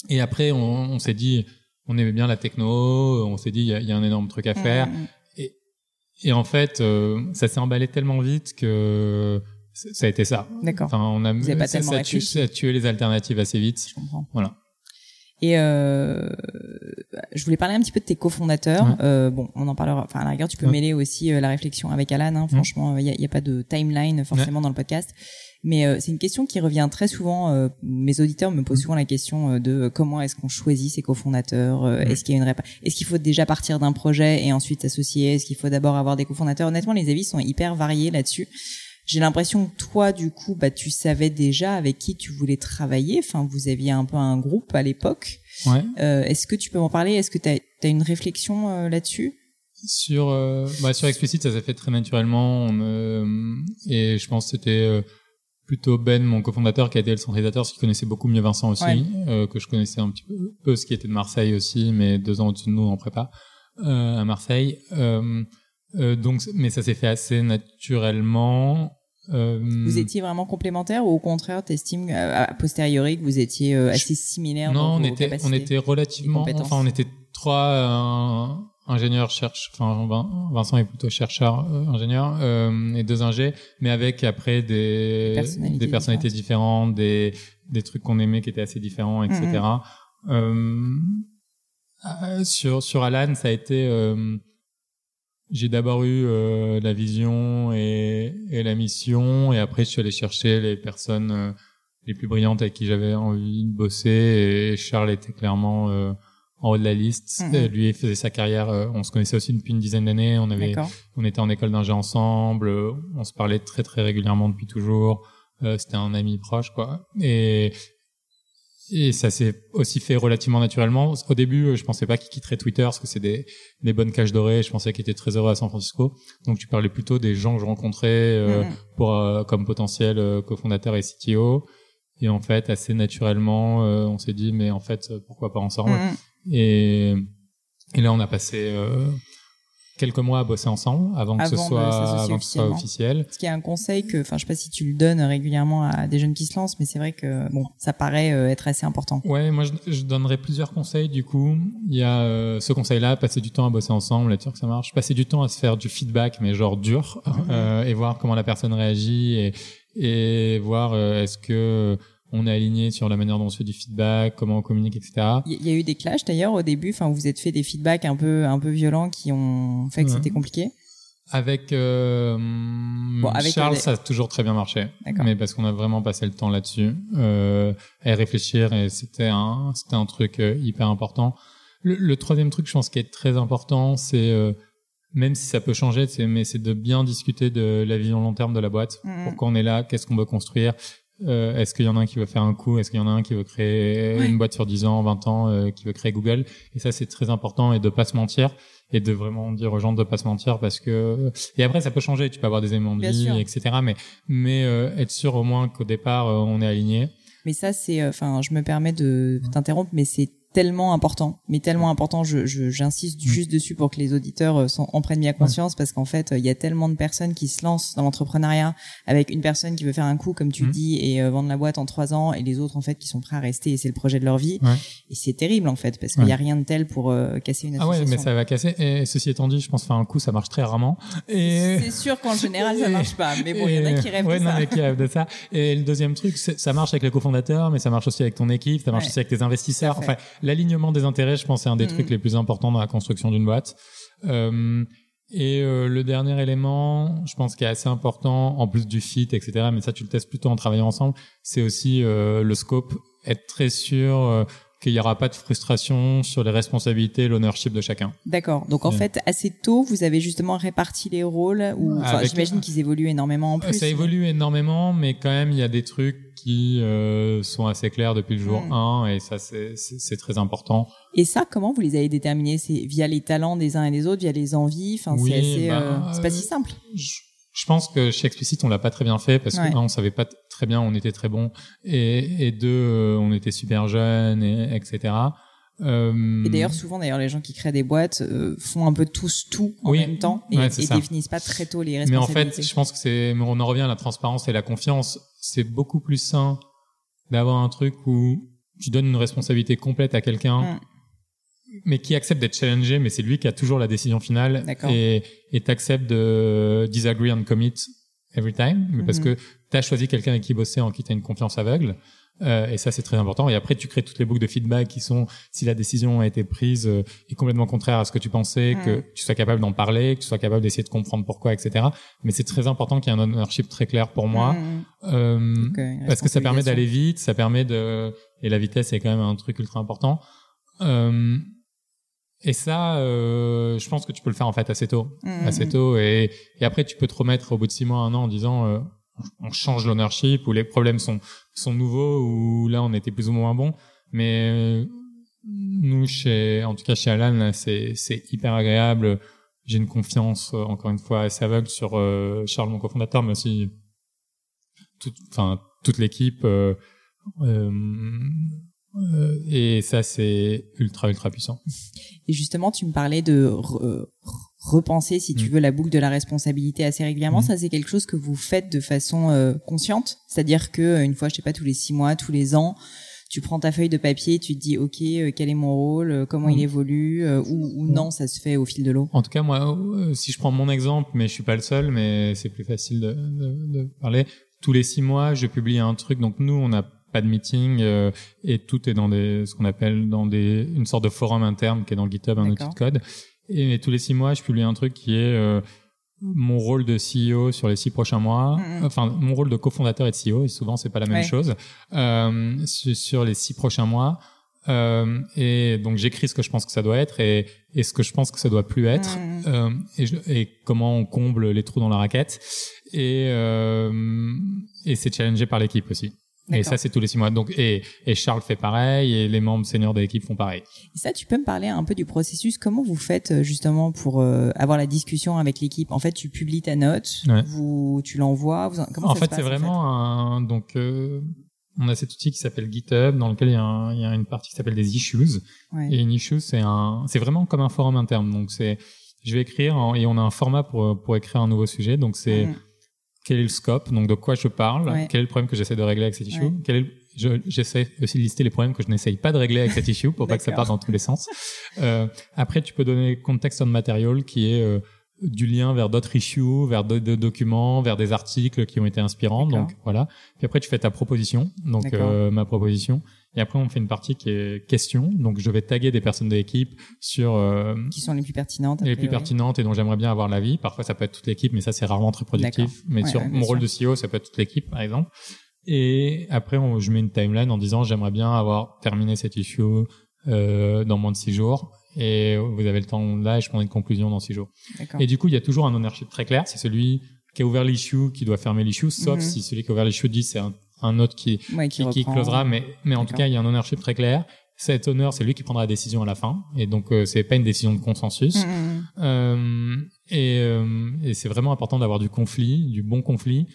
et après, on, on s'est dit, on aimait bien la techno, on s'est dit il y, a- il y a un énorme truc à faire. Mm, Et en fait, ça s'est emballé tellement vite que ça a été ça. D'accord. Enfin, on a, Vous avez pas ça, tellement ça, a tué, réfléchi. ça a tué les alternatives assez vite. Je comprends. Voilà. Et euh, je voulais parler un petit peu de tes cofondateurs. Ouais. Euh, bon, on en parlera. Enfin, à la rigueur, tu peux Ouais. mêler aussi euh, la réflexion avec Alan. Hein. Franchement, il n'y a, pas de timeline forcément dans le podcast. Mais euh, c'est une question qui revient très souvent. euh, mes auditeurs me posent Mm. souvent la question de comment est-ce qu'on choisit ses cofondateurs. Est-ce qu'il y a une Est-ce qu'il faut déjà partir d'un projet et ensuite s'associer Est-ce qu'il faut d'abord avoir des cofondateurs? Honnêtement, les avis sont hyper variés là-dessus. J'ai l'impression que toi, du coup, bah, tu savais déjà avec qui tu voulais travailler. Enfin, vous aviez un peu un groupe à l'époque. Ouais. Euh, Est-ce que tu peux m'en parler? Est-ce que tu as, une réflexion euh, là-dessus? Sur, euh, bah, sur Explicit, ça s'est fait très naturellement. On, euh, et je pense que c'était euh, plutôt Ben, mon cofondateur, qui a été le centralisateur, qu'il connaissait beaucoup mieux Vincent aussi, Ouais. euh, que je connaissais un petit peu, peu ce qui était de Marseille aussi, mais deux ans au-dessus de nous en prépa euh, à Marseille. Euh, euh, donc, mais ça s'est fait assez naturellement. Euh, Vous étiez vraiment complémentaires ou au contraire, t'estimes a posteriori que vous étiez euh, assez similaires Non, dans on vos était, on était relativement, enfin, on était trois euh, ingénieurs cherche, enfin, Vin- Vincent est plutôt chercheur, euh, ingénieur, euh, et deux ingés, mais avec après des, Des personnalités des personnalités différentes, des, des trucs qu'on aimait qui étaient assez différents, etc. Euh, sur, sur Alan, ça a été, euh, j'ai d'abord eu euh, la vision et, et la mission, et après je suis allé chercher les personnes euh, les plus brillantes avec qui j'avais envie de bosser, et Charles était clairement euh, en haut de la liste. Mhm. Euh, Lui il faisait sa carrière, euh, on se connaissait aussi depuis une dizaine d'années, on avait, on était en école d'ingé ensemble, euh, on se parlait très très régulièrement depuis toujours. Euh, C'était un ami proche, quoi. Et et ça s'est aussi fait relativement naturellement. Au début, euh, je pensais pas qu'il quitterait Twitter parce que c'est des, des bonnes caches dorées. Je pensais qu'il était très heureux à San Francisco. Donc tu parlais plutôt des gens que je rencontrais euh, Mhm. pour euh, comme potentiel euh, cofondateur et CTO. Et en fait, assez naturellement, euh, on s'est dit mais en fait pourquoi pas ensemble? Mhm. Et, et là, on a passé euh, quelques mois à bosser ensemble avant que ce soit avant que ce soit officiel. Ce qui est un conseil que, enfin, je sais pas si tu le donnes régulièrement à des jeunes qui se lancent, mais c'est vrai que bon, ça paraît euh, être assez important. Ouais, moi je, je donnerais plusieurs conseils du coup. Il y a euh, ce conseil-là, passer du temps à bosser ensemble, être sûr que ça marche. Passer du temps à se faire du feedback, mais genre dur, <laughs> euh, et voir comment la personne réagit et, et voir euh, est-ce que on est aligné sur la manière dont on se fait du feedback, comment on communique, etc. Il y, y a eu des clashs d'ailleurs au début. Enfin, vous êtes fait des feedbacks un peu, un peu violents qui ont fait que Ouais. c'était compliqué. Avec, euh, avec Charles, les- ça a toujours très bien marché. Mais parce qu'on a vraiment passé le temps là-dessus, euh, à y réfléchir et c'était un, c'était un truc euh, hyper important. Le, le troisième truc, je pense, qui est très important, c'est euh, même si ça peut changer, c'est mais c'est de bien discuter de la vision long terme de la boîte. Mhm. Pourquoi on est là Qu'est-ce qu'on veut construire euh, Est-ce qu'il y en a un qui veut faire un coup? Est-ce qu'il y en a un qui veut créer Ouais. une boîte sur 10 ans, 20 ans, euh, qui veut créer Google? Et ça, c'est très important et de pas se mentir et de vraiment dire aux gens de pas se mentir parce que et après ça peut changer. Tu peux avoir des éléments de vie, sûr. etc. Mais mais euh, être sûr au moins qu'au départ euh, on est aligné. Mais ça, c'est, euh, enfin, je me permets de t'interrompre, mais c'est tellement important, mais tellement important. Je, j'insiste Mm. juste dessus pour que les auditeurs euh, en prennent bien conscience, parce qu'en fait, euh, il y a tellement de personnes qui se lancent dans l'entrepreneuriat avec une personne qui veut faire un coup, comme tu Mm. dis, et euh, vendre la boîte en trois ans, et les autres en fait qui sont prêts à rester, et c'est le projet de leur vie. Ouais. Et c'est terrible en fait, parce qu'il Ouais. y a rien de tel pour euh, casser une Ah ouais, association. mais ça va casser. Et ceci étant dit, je pense faire un coup, ça marche très rarement. Et C'est sûr qu'en général ça marche pas, mais bon, il y en a qui rêvent ouais, de non, ça. mais qui rêvent de ça. Et le deuxième truc, ça marche avec les cofondateurs, mais ça marche aussi avec ton équipe, ça marche aussi avec tes investisseurs. Enfin, l'alignement des intérêts, je pense, c'est un des Mhm. trucs les plus importants dans la construction d'une boîte. Euh, et euh, le dernier élément, je pense, qui est assez important, en plus du fit, etc., mais ça, tu le testes plutôt en travaillant ensemble, c'est aussi euh, le scope, être très sûr qu'il n'y aura pas de frustration sur les responsabilités et l'ownership de chacun. D'accord. Donc en Ouais. fait, assez tôt, vous avez justement réparti les rôles. Ou enfin, Avec- j'imagine qu'ils évoluent énormément en Euh, plus. Ça évolue énormément, mais quand même, il y a des trucs qui euh, sont assez clairs depuis le jour Mm. 1, et ça, c'est- très important. Et ça, comment vous les avez déterminés? C'est via les talents des uns et des autres, via les envies? Enfin, Oui, c'est assez. bah, euh, c'est pas euh, si simple. Je, je pense que chez Explicit, on l'a pas très bien fait, parce Ouais. que, un, on savait pas très bien, on était très bon, et, et deux, euh, on était super jeunes, et, etc. Euh, Et d'ailleurs, souvent, d'ailleurs, les gens qui créent des boîtes euh, font un peu tous tout en Oui. même temps et, Ouais, et définissent pas très tôt les Mais en responsabilités. fait, je pense que c'est, mais on en revient à la transparence et la confiance. C'est beaucoup plus sain d'avoir un truc où tu donnes une responsabilité complète à quelqu'un Mm. Mais qui accepte d'être challengé, mais c'est lui qui a toujours la décision finale et et t'acceptes de disagree and commit every time, mais parce Mhm. que t'as choisi quelqu'un avec qui bosser en qui t'as une confiance aveugle. Euh, et ça, c'est très important. Et après, tu crées toutes les boucles de feedback qui sont, si la décision a été prise euh, est complètement contraire à ce que tu pensais, que tu sois capable d'en parler, que tu sois capable d'essayer de comprendre pourquoi, etc. Mais c'est très important qu'il y ait un ownership très clair pour moi. Mhm. Euh, euh, parce que ça permet d'aller vite, ça permet de et la vitesse est quand même un truc ultra important. Euh, et ça, euh, je pense que tu peux le faire en fait assez tôt, Mhm. assez tôt. Et, et après, tu peux te remettre au bout de six mois, un an, en disant euh, on change l'ownership ou les problèmes sont sont nouveaux ou là on était plus ou moins bon. Mais euh, nous, chez, en tout cas chez Alan, c'est c'est hyper agréable. J'ai une confiance euh, encore une fois assez aveugle sur euh, Charles, mon cofondateur, mais aussi toute, enfin toute l'équipe. euh, euh, et ça, c'est ultra ultra puissant. Et justement, tu me parlais de re- euh, repenser, si tu Mm. veux, la boucle de la responsabilité assez régulièrement. Mm. Ça, c'est quelque chose que vous faites de façon euh, consciente, c'est-à-dire que euh, une fois, je sais pas, tous les six mois, tous les ans, tu prends ta feuille de papier, tu te dis, ok, euh, quel est mon rôle, euh, comment il Mm. évolue, euh, ou, ou non, ça se fait au fil de l'eau. En tout cas, moi, euh, si je prends mon exemple, mais je suis pas le seul, mais c'est plus facile de, de, de parler. Tous les six mois, je publie un truc. Donc nous, on n'a pas de meeting euh, et tout est dans des, ce qu'on appelle dans des, une sorte de forum interne qui est dans GitHub, un outil de code. Et tous les six mois, je publie un truc qui est euh, mon rôle de CEO sur les six prochains mois. Mhm. Enfin, mon rôle de cofondateur et de CEO. Et souvent, c'est pas la même Ouais. chose. Euh, sur, les six prochains mois. Euh, et donc j'écris ce que je pense que ça doit être et, et ce que je pense que ça doit plus être Mm. euh, et, je- et comment on comble les trous dans la raquette et euh, et c'est challengé par l'équipe aussi et ça c'est tous les six mois donc et, et Charles fait pareil et les membres seniors de l'équipe font pareil Et ça, tu peux me parler un peu du processus? Comment vous faites euh, justement pour euh, avoir la discussion avec l'équipe? En fait, tu publies ta note, Ouais. vous, tu l'envoies. Vous, comment en ça fait c'est vraiment un donc euh, on a cet outil qui s'appelle GitHub dans lequel il y a, un- il y a une partie qui s'appelle des issues Ouais. Et une issue, c'est un, c'est vraiment comme un forum interne. Donc c'est, je vais écrire en- et on a un format pour pour écrire un nouveau sujet. Donc c'est. Quel est le scope, donc de quoi je parle, Ouais. quel est le problème que j'essaie de régler avec cette issue, Ouais. quel est le- je- j'essaie aussi de lister les problèmes que je n'essaye pas de régler avec cette issue pour pas que ça parte dans tous les sens. Euh, après, tu peux donner context on material qui est euh, du lien vers d'autres issues, vers d'autres documents, vers des articles qui ont été inspirants. Donc voilà. Puis après, tu fais ta proposition, donc euh, ma proposition. Et après, on fait une partie qui est question. Donc je vais taguer des personnes de l'équipe sur euh, Qui sont les plus pertinentes les plus pertinentes et dont j'aimerais bien avoir l'avis. Parfois, ça peut être toute l'équipe, mais ça, c'est rarement très productif. Mais Ouais, sur ouais, mon rôle de. CEO, ça peut être toute l'équipe, par exemple. Et après, on, je mets une timeline en disant j'aimerais bien avoir terminé cette issue euh, dans moins de six jours. Et vous avez le temps là et je prends une conclusion dans six jours. Et du coup, il y a toujours un ownership très clair. C'est celui qui a ouvert l'issue qui doit fermer l'issue, sauf Mhm. si celui qui a ouvert l'issue dit c'est un, un autre qui, Ouais, qui, qui closera. Mais, mais en tout cas, il y a un ownership très clair. Cet honneur, c'est lui qui prendra la décision à la fin. Et donc, euh, c'est pas une décision de consensus. Mhm. Euh, et euh, et c'est vraiment important d'avoir du conflit, du bon conflit,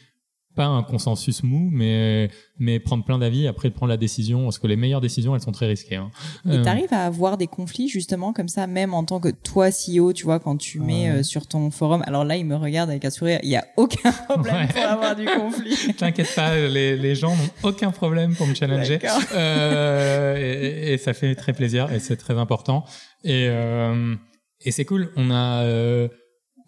pas un consensus mou, mais mais prendre plein d'avis après de prendre la décision, parce que les meilleures décisions, elles sont très risquées. Hein. Et Euh, t'arrives à avoir des conflits justement comme ça, même en tant que toi CEO, tu vois, quand tu mets euh, sur ton forum? Alors là, il me regarde avec un sourire. Il y a aucun <laughs> problème Ouais. pour avoir du conflit. <laughs> T'inquiète pas, les, les gens n'ont aucun problème pour me challenger. Euh, et, et ça fait très plaisir et c'est très important. Et, euh, et c'est cool. On a, euh,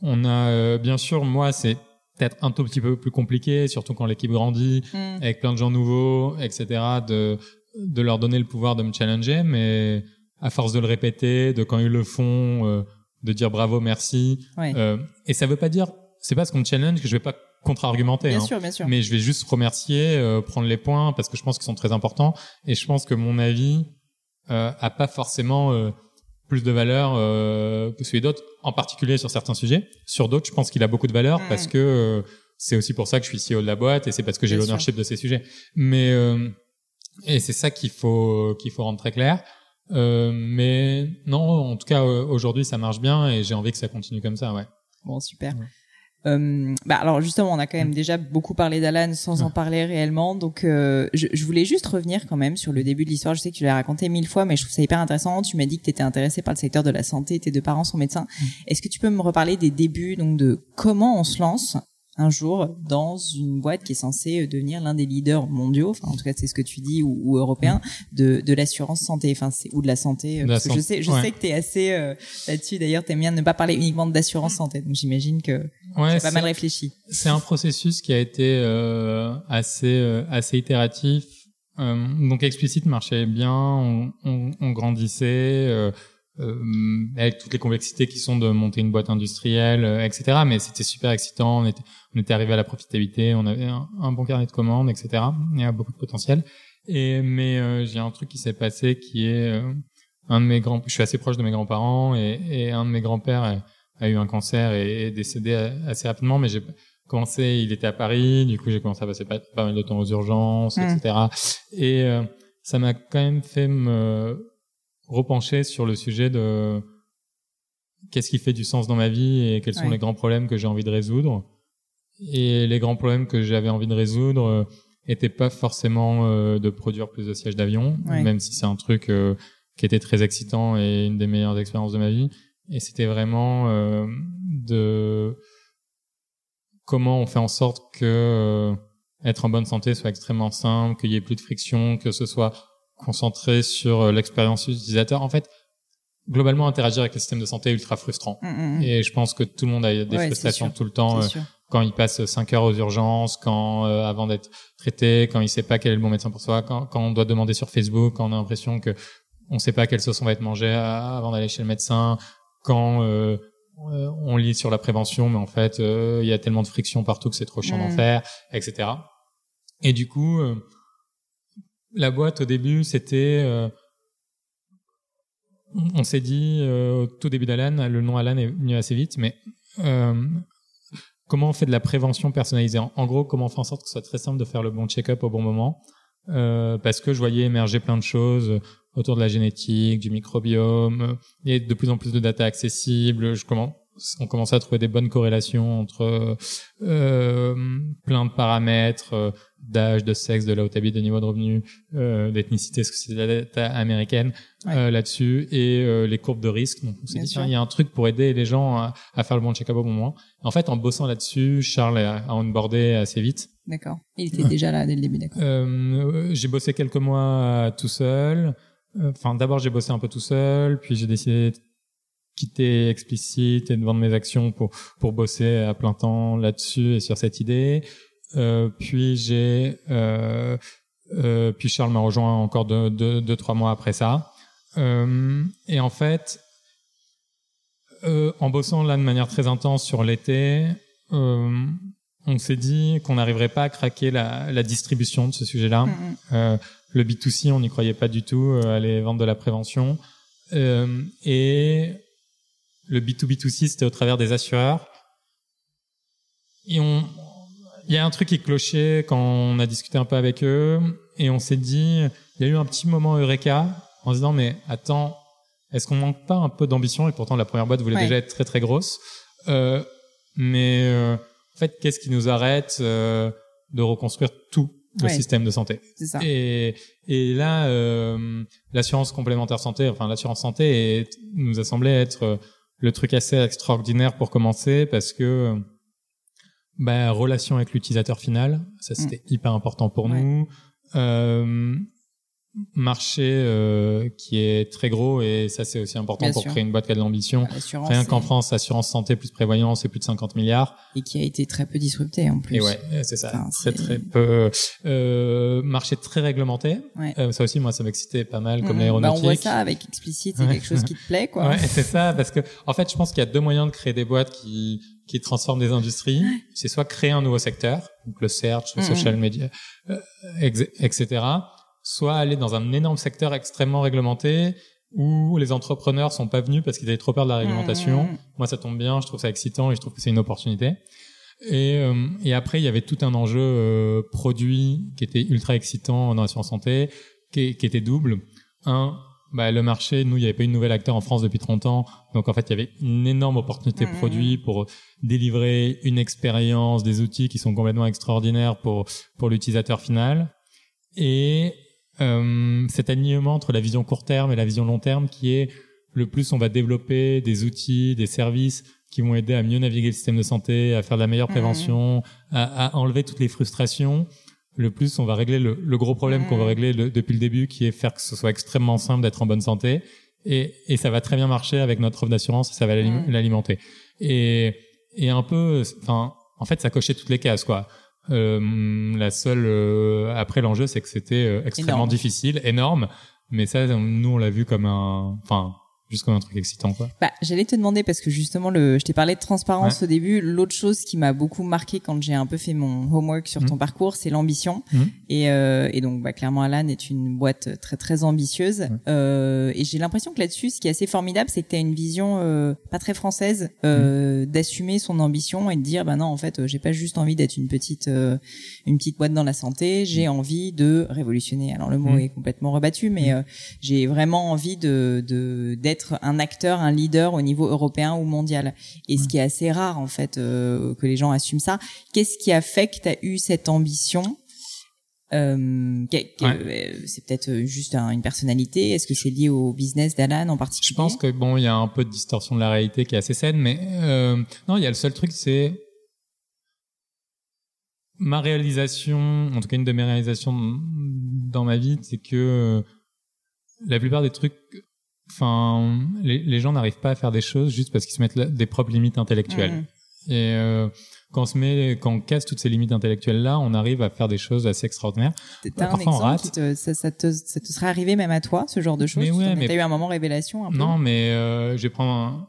on a euh, bien sûr, moi, c'est peut-être un tout petit peu plus compliqué, surtout quand l'équipe grandit, Mm. avec plein de gens nouveaux, etc., de, de leur donner le pouvoir de me challenger, mais à force de le répéter, de quand ils le font, euh, de dire bravo, merci. Ouais. Euh, et ça veut pas dire, c'est parce qu'on me challenge que je vais pas contre-argumenter. bien hein. sûr, bien sûr. Mais je vais juste remercier, euh, prendre les points parce que je pense qu'ils sont très importants et je pense que mon avis euh, a pas forcément euh, plus de valeur euh, que celui d'autres, en particulier sur certains sujets. Sur d'autres, je pense qu'il a beaucoup de valeur parce que euh, c'est aussi pour ça que je suis CEO de la boîte et c'est parce que j'ai l'ownership de ces sujets. Mais euh, et c'est ça qu'il faut qu'il faut rendre très clair. Euh, mais non, en tout cas euh, aujourd'hui ça marche bien et j'ai envie que ça continue comme ça, ouais. Bon, super. Ouais. Euh, bah alors justement, on a quand même Mm. déjà beaucoup parlé d'Alan sans en parler réellement, donc euh, je, je voulais juste revenir quand même sur le début de l'histoire. Je sais que tu l'as raconté mille fois, mais je trouve ça hyper intéressant. Tu m'as dit que tu étais intéressé par le secteur de la santé, tes deux parents sont médecins. Mm. Est-ce que tu peux me reparler des débuts, donc de comment on se lance un jour dans une boîte qui est censée devenir l'un des leaders mondiaux, enfin en tout cas c'est ce que tu dis ou, ou européen de, de l'assurance santé, enfin c'est ou de la santé. parce que je sais, je sais que tu es assez euh, là-dessus. D'ailleurs, t'aimes bien ne pas parler uniquement d'assurance santé, donc j'imagine que ouais, c'est pas mal réfléchi. C'est un processus qui a été euh, assez euh, assez itératif. donc explicite marchait bien, on, on, on grandissait euh, avec toutes les complexités qui sont de monter une boîte industrielle, euh, etc. Mais c'était super excitant. On était, on était arrivé à la profitabilité, on avait un, bon carnet de commandes, etc. Il y a beaucoup de potentiel. Et mais euh, j'ai un truc qui s'est passé qui est un de mes grands. Je suis assez proche de mes grands-parents et, et un de mes grands-pères a, eu un cancer et est décédé assez rapidement. Mais j'ai commencé, il était à Paris, du coup j'ai commencé à passer pas, mal de temps aux urgences, etc. Mmh. Et ça m'a quand même fait me repencher sur le sujet de qu'est-ce qui fait du sens dans ma vie et quels sont les grands problèmes que j'ai envie de résoudre. Et les grands problèmes que j'avais envie de résoudre euh, étaient pas forcément euh, de produire plus de sièges d'avion, même si c'est un truc euh, qui était très excitant et une des meilleures expériences de ma vie. Et c'était vraiment de comment on fait en sorte que être en bonne santé soit extrêmement simple, qu'il y ait plus de friction, que ce soit concentré sur euh, l'expérience utilisateur. En fait, globalement, interagir avec le système de santé est ultra frustrant. Mm, mm, mm. Et je pense que tout le monde a des frustrations tout le temps. Euh, quand il passe 5 heures aux urgences, quand euh, avant d'être traité, quand il sait pas quel est le bon médecin pour soi, quand, quand on doit demander sur Facebook, quand on a l'impression que on sait pas quelle sauce on va être mangé avant d'aller chez le médecin, quand on lit sur la prévention, mais en fait il y a tellement de friction partout que c'est trop chiant d'en faire, etc. Et du coup, la boîte au début, c'était, euh, on s'est dit euh, au tout début d'Alan, le nom Alan est venu assez vite, mais euh, comment on fait de la prévention personnalisée? En, gros, comment on fait en sorte que ce soit très simple de faire le bon check-up au bon moment? Parce que je voyais émerger plein de choses autour de la génétique, du microbiome, il y a de plus en plus de data accessibles. Je commence on commençait à trouver des bonnes corrélations entre euh, plein de paramètres euh, d'âge, de sexe, de là où tu habites, de niveau de revenu, euh, d'ethnicité, est-ce que c'est la data américaine euh, là-dessus, et euh, les courbes de risque. Donc on s'est dit, il y a un truc pour aider les gens à, à faire le bon check-up au moment. En fait, en bossant là-dessus, Charles a, a onboardé assez vite. D'accord. Il était déjà là dès le début, d'accord. j'ai bossé quelques mois tout seul. Enfin, d'abord j'ai bossé un peu tout seul, puis j'ai décidé quitter explicite et de vendre mes actions pour pour bosser à plein temps là-dessus et sur cette idée. Euh, puis j'ai euh, euh, puis Charles m'a rejoint encore deux, deux, deux, trois mois après ça. Euh, et en fait, euh, en bossant là de manière très intense sur l'été, euh, on s'est dit qu'on n'arriverait pas à craquer la, la, distribution de ce sujet-là. Mm-hmm. le B2C, on n'y croyait pas du tout, aller vendre de la prévention. et le B2B2C, c'était au travers des assureurs. Et on, il y a un truc qui clochait quand on a discuté un peu avec eux, et on s'est dit, il y a eu un petit moment eureka en se disant, mais attends, est-ce qu'on manque pas un peu d'ambition? Et pourtant, la première boîte voulait déjà être très très grosse. Euh, mais euh, en fait, qu'est-ce qui nous arrête euh, de reconstruire tout le système de santé? Ça. Et, et là, euh, l'assurance complémentaire santé, enfin l'assurance santé, est, nous a semblé être le truc assez extraordinaire pour commencer parce que bah, relation avec l'utilisateur final, ça c'était mm. hyper important pour nous. Euh, marché euh, qui est très gros et ça c'est aussi important pour créer une boîte qui a de l'ambition. Rien qu'en France, assurance santé plus prévoyance, c'est plus de 50 milliards. Et qui a été très peu disrupté en plus. Et ouais, c'est ça. très très peu. Euh, marché très réglementé. Euh, ça aussi, moi, ça m'excitait pas mal comme l'aéronautique. Bah, on voit ça avec explicite, c'est quelque chose qui te plaît, quoi. <laughs> Ouais, c'est ça, parce que en fait, je pense qu'il y a deux moyens de créer des boîtes qui qui transforment des industries. C'est soit créer un nouveau secteur, donc le search, le social media, euh, etc soit aller dans un énorme secteur extrêmement réglementé où les entrepreneurs sont pas venus parce qu'ils avaient trop peur de la réglementation. Mmh. Moi, ça tombe bien, je trouve ça excitant et je trouve que c'est une opportunité. Et, euh, et après, il y avait tout un enjeu euh, produit qui était ultra excitant dans la science santé, qui, qui était double. Un, bah, le marché, nous, il n'y avait pas une nouvelle acteur en France depuis 30 ans. Donc, en fait, il y avait une énorme opportunité mmh. produit pour délivrer une expérience, des outils qui sont complètement extraordinaires pour, pour l'utilisateur final. Et euh, cet alignement entre la vision court terme et la vision long terme qui est le plus on va développer des outils, des services qui vont aider à mieux naviguer le système de santé, à faire de la meilleure prévention, à, à enlever toutes les frustrations, le plus on va régler le, le gros problème qu'on veut régler le- depuis le début, qui est faire que ce soit extrêmement simple d'être en bonne santé. Et, et ça va très bien marcher avec notre offre d'assurance, ça va l'alim- l'alimenter. Et, et un peu, enfin, en fait, ça cochait toutes les cases, quoi. Euh, la seule, euh, après l'enjeu, c'est que c'était euh, extrêmement Énorme. difficile, énorme. Mais ça, nous, on l'a vu comme un, enfin, juste comme un truc excitant, quoi. Bah, j'allais te demander parce que justement, le, je t'ai parlé de transparence au début. L'autre chose qui m'a beaucoup marqué quand j'ai un peu fait mon homework sur Mhm. ton parcours, c'est l'ambition. Mhm. Et, euh, et donc, bah, clairement, Alan est une boîte très très ambitieuse. Euh, et j'ai l'impression que là-dessus, ce qui est assez formidable, c'est que tu as une vision euh, pas très française euh, d'assumer son ambition et de dire, bah non, en fait, euh, j'ai pas juste envie d'être une petite euh, une petite boîte dans la santé. J'ai envie de révolutionner. Alors le mot est complètement rebattu, mais euh, j'ai vraiment envie de de d'être un acteur, un leader au niveau européen ou mondial. Et ce qui est assez rare en fait euh, que les gens assument ça. Qu'est-ce qui a fait que tu as eu cette ambition euh, euh, c'est peut-être juste un- une personnalité? Est-ce que c'est lié au business d'Alan en particulier? Je pense que bon, il y a un peu de distorsion de la réalité qui est assez saine, mais euh, non, il y a le seul truc, c'est ma réalisation, en tout cas une de mes réalisations dans ma vie, c'est que la plupart des trucs, enfin, les, les gens n'arrivent pas à faire des choses juste parce qu'ils se mettent là- des propres limites intellectuelles. Mhm. Et euh, quand on se met, quand on casse toutes ces limites intellectuelles là, on arrive à faire des choses assez extraordinaires. T'as un Parfois, on exemple rate. qui te, ça, ça te, ça te serait arrivé même à toi, ce genre de choses? Mais Tu ouais, mais- T'as eu un moment révélation un peu? Non, mais euh, je vais prendre un.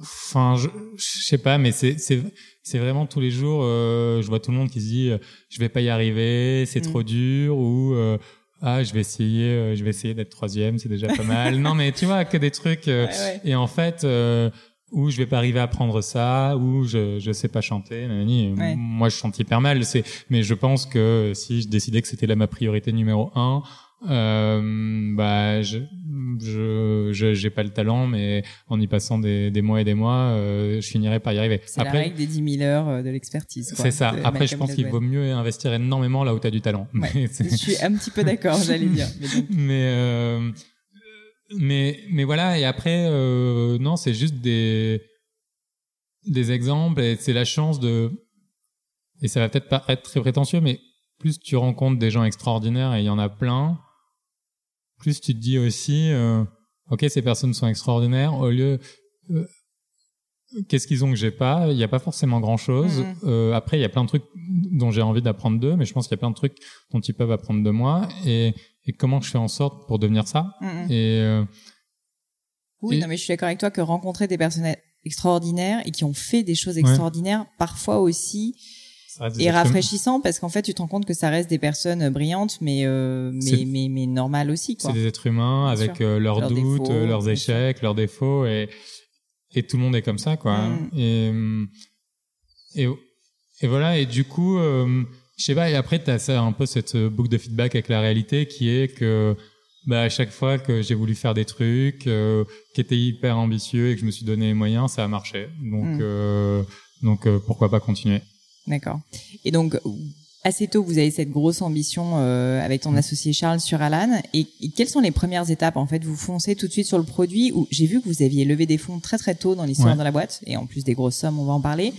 Enfin, je, je sais pas, mais c'est c'est c'est vraiment tous les jours. euh, je vois tout le monde qui se dit, euh, je vais pas y arriver, c'est Mm. trop dur, ou euh, ah, je vais essayer, euh, je vais essayer d'être troisième, c'est déjà pas mal. non, mais tu vois que des trucs. euh, <laughs> Ouais, ouais. Et en fait, euh, ou je vais pas arriver à apprendre ça, ou je je sais pas chanter. Ouais. Moi, je chante hyper mal. C'est, mais je pense que si je décidais que c'était là ma priorité numéro un, euh, bah, je je je- j'ai pas le talent, mais en y passant des des mois et des mois, euh, je finirais par y arriver. C'est la règle des 10 000 heures euh, de l'expertise. quoi, c'est ça. Après, je pense qu'il vaut mieux investir énormément là où tu as du talent. Ouais. Mais c'est- Je suis un petit peu d'accord, <laughs> j'allais dire. Mais donc, mais euh, mais mais voilà et après euh, non c'est juste des des exemples et c'est la chance de et ça va peut-être pas être très prétentieux mais plus tu rencontres des gens extraordinaires et il y en a plein plus tu te dis aussi euh, ok ces personnes sont extraordinaires au lieu euh, qu'est-ce qu'ils ont que j'ai pas? Il n'y a pas forcément grand chose Mhm. euh, après il y a plein de trucs dont j'ai envie d'apprendre d'eux mais je pense qu'il y a plein de trucs dont ils peuvent apprendre de moi. Et et comment je fais en sorte pour devenir ça? Mm, mm. et Oui, Et- non, mais je suis d'accord avec toi que rencontrer des personnes extraordinaires et qui ont fait des choses extraordinaires, parfois aussi, êtres humains. rafraîchissant parce qu'en fait, tu te rends compte que ça reste des personnes brillantes, mais euh, mais, mais mais normales aussi, quoi. c'est des êtres humains avec euh, leurs Leurs doutes défauts, euh, leurs échecs leurs défauts et et tout le monde est comme ça quoi Mm. et et et voilà et du coup euh, je sais pas et après t'as ça un peu cette euh, boucle de feedback avec la réalité qui est que bah à chaque fois que j'ai voulu faire des trucs euh, qui étaient hyper ambitieux et que je me suis donné les moyens ça a marché donc Mm. euh, donc euh, pourquoi pas continuer D'accord. Et donc, assez tôt, vous avez cette grosse ambition euh, avec ton associé Charles sur Alan. Et, et quelles sont les premières étapes En fait, vous foncez tout de suite sur le produit. Ou j'ai vu que vous aviez levé des fonds très très tôt dans l'histoire Ouais. de la boîte, et en plus des grosses sommes, on va en parler.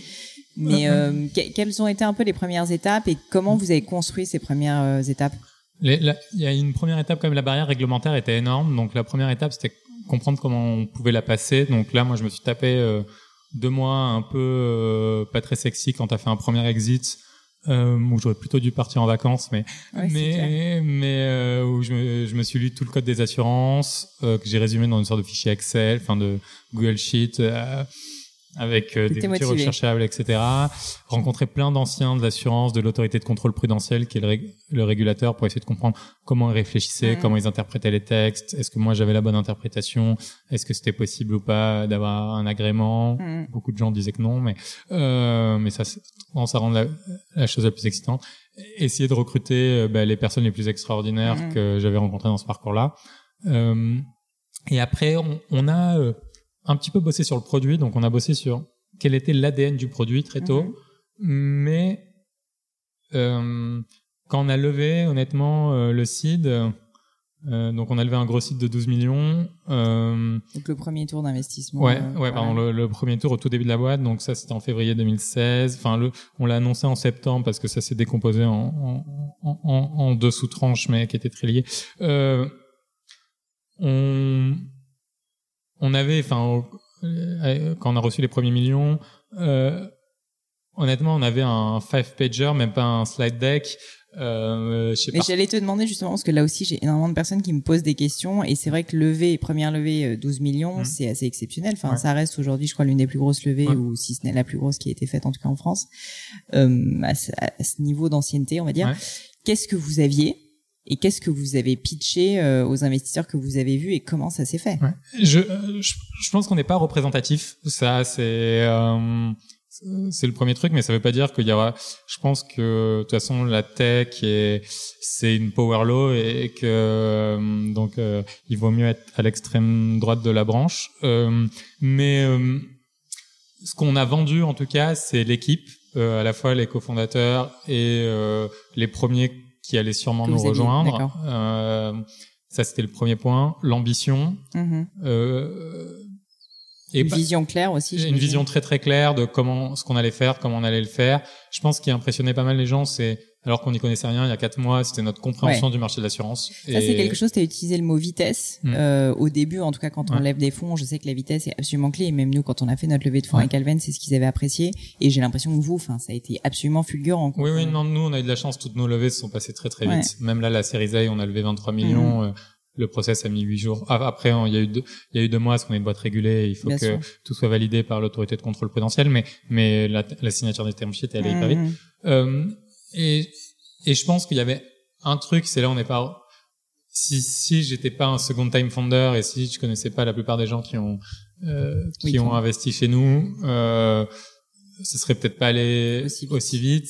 Mais euh, que- quelles ont été un peu les premières étapes et comment vous avez construit ces premières euh, étapes? Il y a une première étape quand même, la barrière réglementaire était énorme. Donc la première étape, c'était comprendre comment on pouvait la passer. Donc là, moi, je me suis tapé euh, deux mois un peu euh, pas très sexy quand t'as fait un premier exit. Euh, où j'aurais plutôt dû partir en vacances, mais Ouais, mais mais euh, où je me, je me suis lu tout le code des assurances euh, que j'ai résumé dans une sorte de fichier Excel, enfin de Google Sheet. Avec euh, des outils recherchables, etc. Rencontrer plein d'anciens de l'assurance, de l'autorité de contrôle prudentiel, qui est le, rég- le régulateur, pour essayer de comprendre comment ils réfléchissaient, comment ils interprétaient les textes, est-ce que moi j'avais la bonne interprétation, est-ce que c'était possible ou pas d'avoir un agrément? Mhm. Beaucoup de gens disaient que non, mais euh, mais ça, ça rend la, la chose la plus excitante. Essayer de recruter euh, bah, les personnes les plus extraordinaires Mhm. que j'avais rencontrées dans ce parcours-là. Euh, et après, on, on a euh, un petit peu bossé sur le produit, donc on a bossé sur quel était l'ADN du produit très tôt. Mhm. Mais euh, quand on a levé honnêtement euh, le seed, Euh, donc on a levé un gros site de 12 millions. Euh, donc le premier tour d'investissement. Ouais, euh, ouais, pardon, le, premier tour au tout début de la boîte. Donc ça c'était en février 2016. Enfin, le, on l'a annoncé en septembre parce que ça s'est décomposé en, en, en, en, deux sous-tranches, mais qui étaient très liées. Euh, on, on avait, enfin, quand on a reçu les premiers millions. Honnêtement, on avait un five pager, même pas un slide deck, euh, Mais j'allais te demander justement parce que là aussi j'ai énormément de personnes qui me posent des questions et c'est vrai que lever première levée 12 euh, millions mmh. c'est assez exceptionnel. Enfin ça reste aujourd'hui je crois l'une des plus grosses levées ou si ce n'est la plus grosse qui a été faite en tout cas en France euh, à, ce, niveau d'ancienneté on va dire. Qu'est-ce que vous aviez et qu'est-ce que vous avez pitché euh, aux investisseurs que vous avez vus et comment ça s'est fait? Je, je, je pense qu'on n'est pas représentatif. Ça c'est c'est le premier truc, mais ça veut pas dire qu'il y aura. Je pense que de toute façon la tech c'est une power law et, que euh, donc euh, il vaut mieux être à l'extrême droite de la branche. Euh, mais ce qu'on a vendu en tout cas, c'est l'équipe, à la fois les cofondateurs et les premiers qui allaient sûrement nous rejoindre. ça c'était le premier point. L'ambition. Mm-hmm une vision claire aussi. Une vision très très claire de comment ce qu'on allait faire, comment on allait le faire. Je pense qu'il impressionnait pas mal les gens, c'est alors qu'on n'y connaissait rien il y a quatre mois, c'était notre compréhension du marché de l'assurance. Ça c'est quelque chose. Tu as utilisé le mot vitesse mm. euh, au début, en tout cas quand on lève des fonds. Je sais que la vitesse est absolument clé. Et même nous, quand on a fait notre levée de fonds avec Alven, c'est ce qu'ils avaient apprécié. Et j'ai l'impression que vous, enfin, ça a été absolument fulgurant. Oui, oui, non, nous on a eu de la chance. Toutes nos levées se sont passées très très vite. Même là, la série A, on a levé 23 millions. Mm. Euh, le process a mis huit jours. Après, il y a eu deux, il y a eu deux mois parce qu'on est une boîte régulée. Il faut que tout soit validé par l'autorité de contrôle prudentiel, mais mais la, la signature des termes sheets est allée hyper vite. Mmh. Euh, et et je pense qu'il y avait un truc, c'est là on n'est pas. Si si j'étais pas un second time founder et si je connaissais pas la plupart des gens qui ont euh, qui ont investi chez nous, euh, ce serait peut-être pas allé aussi aussi vite.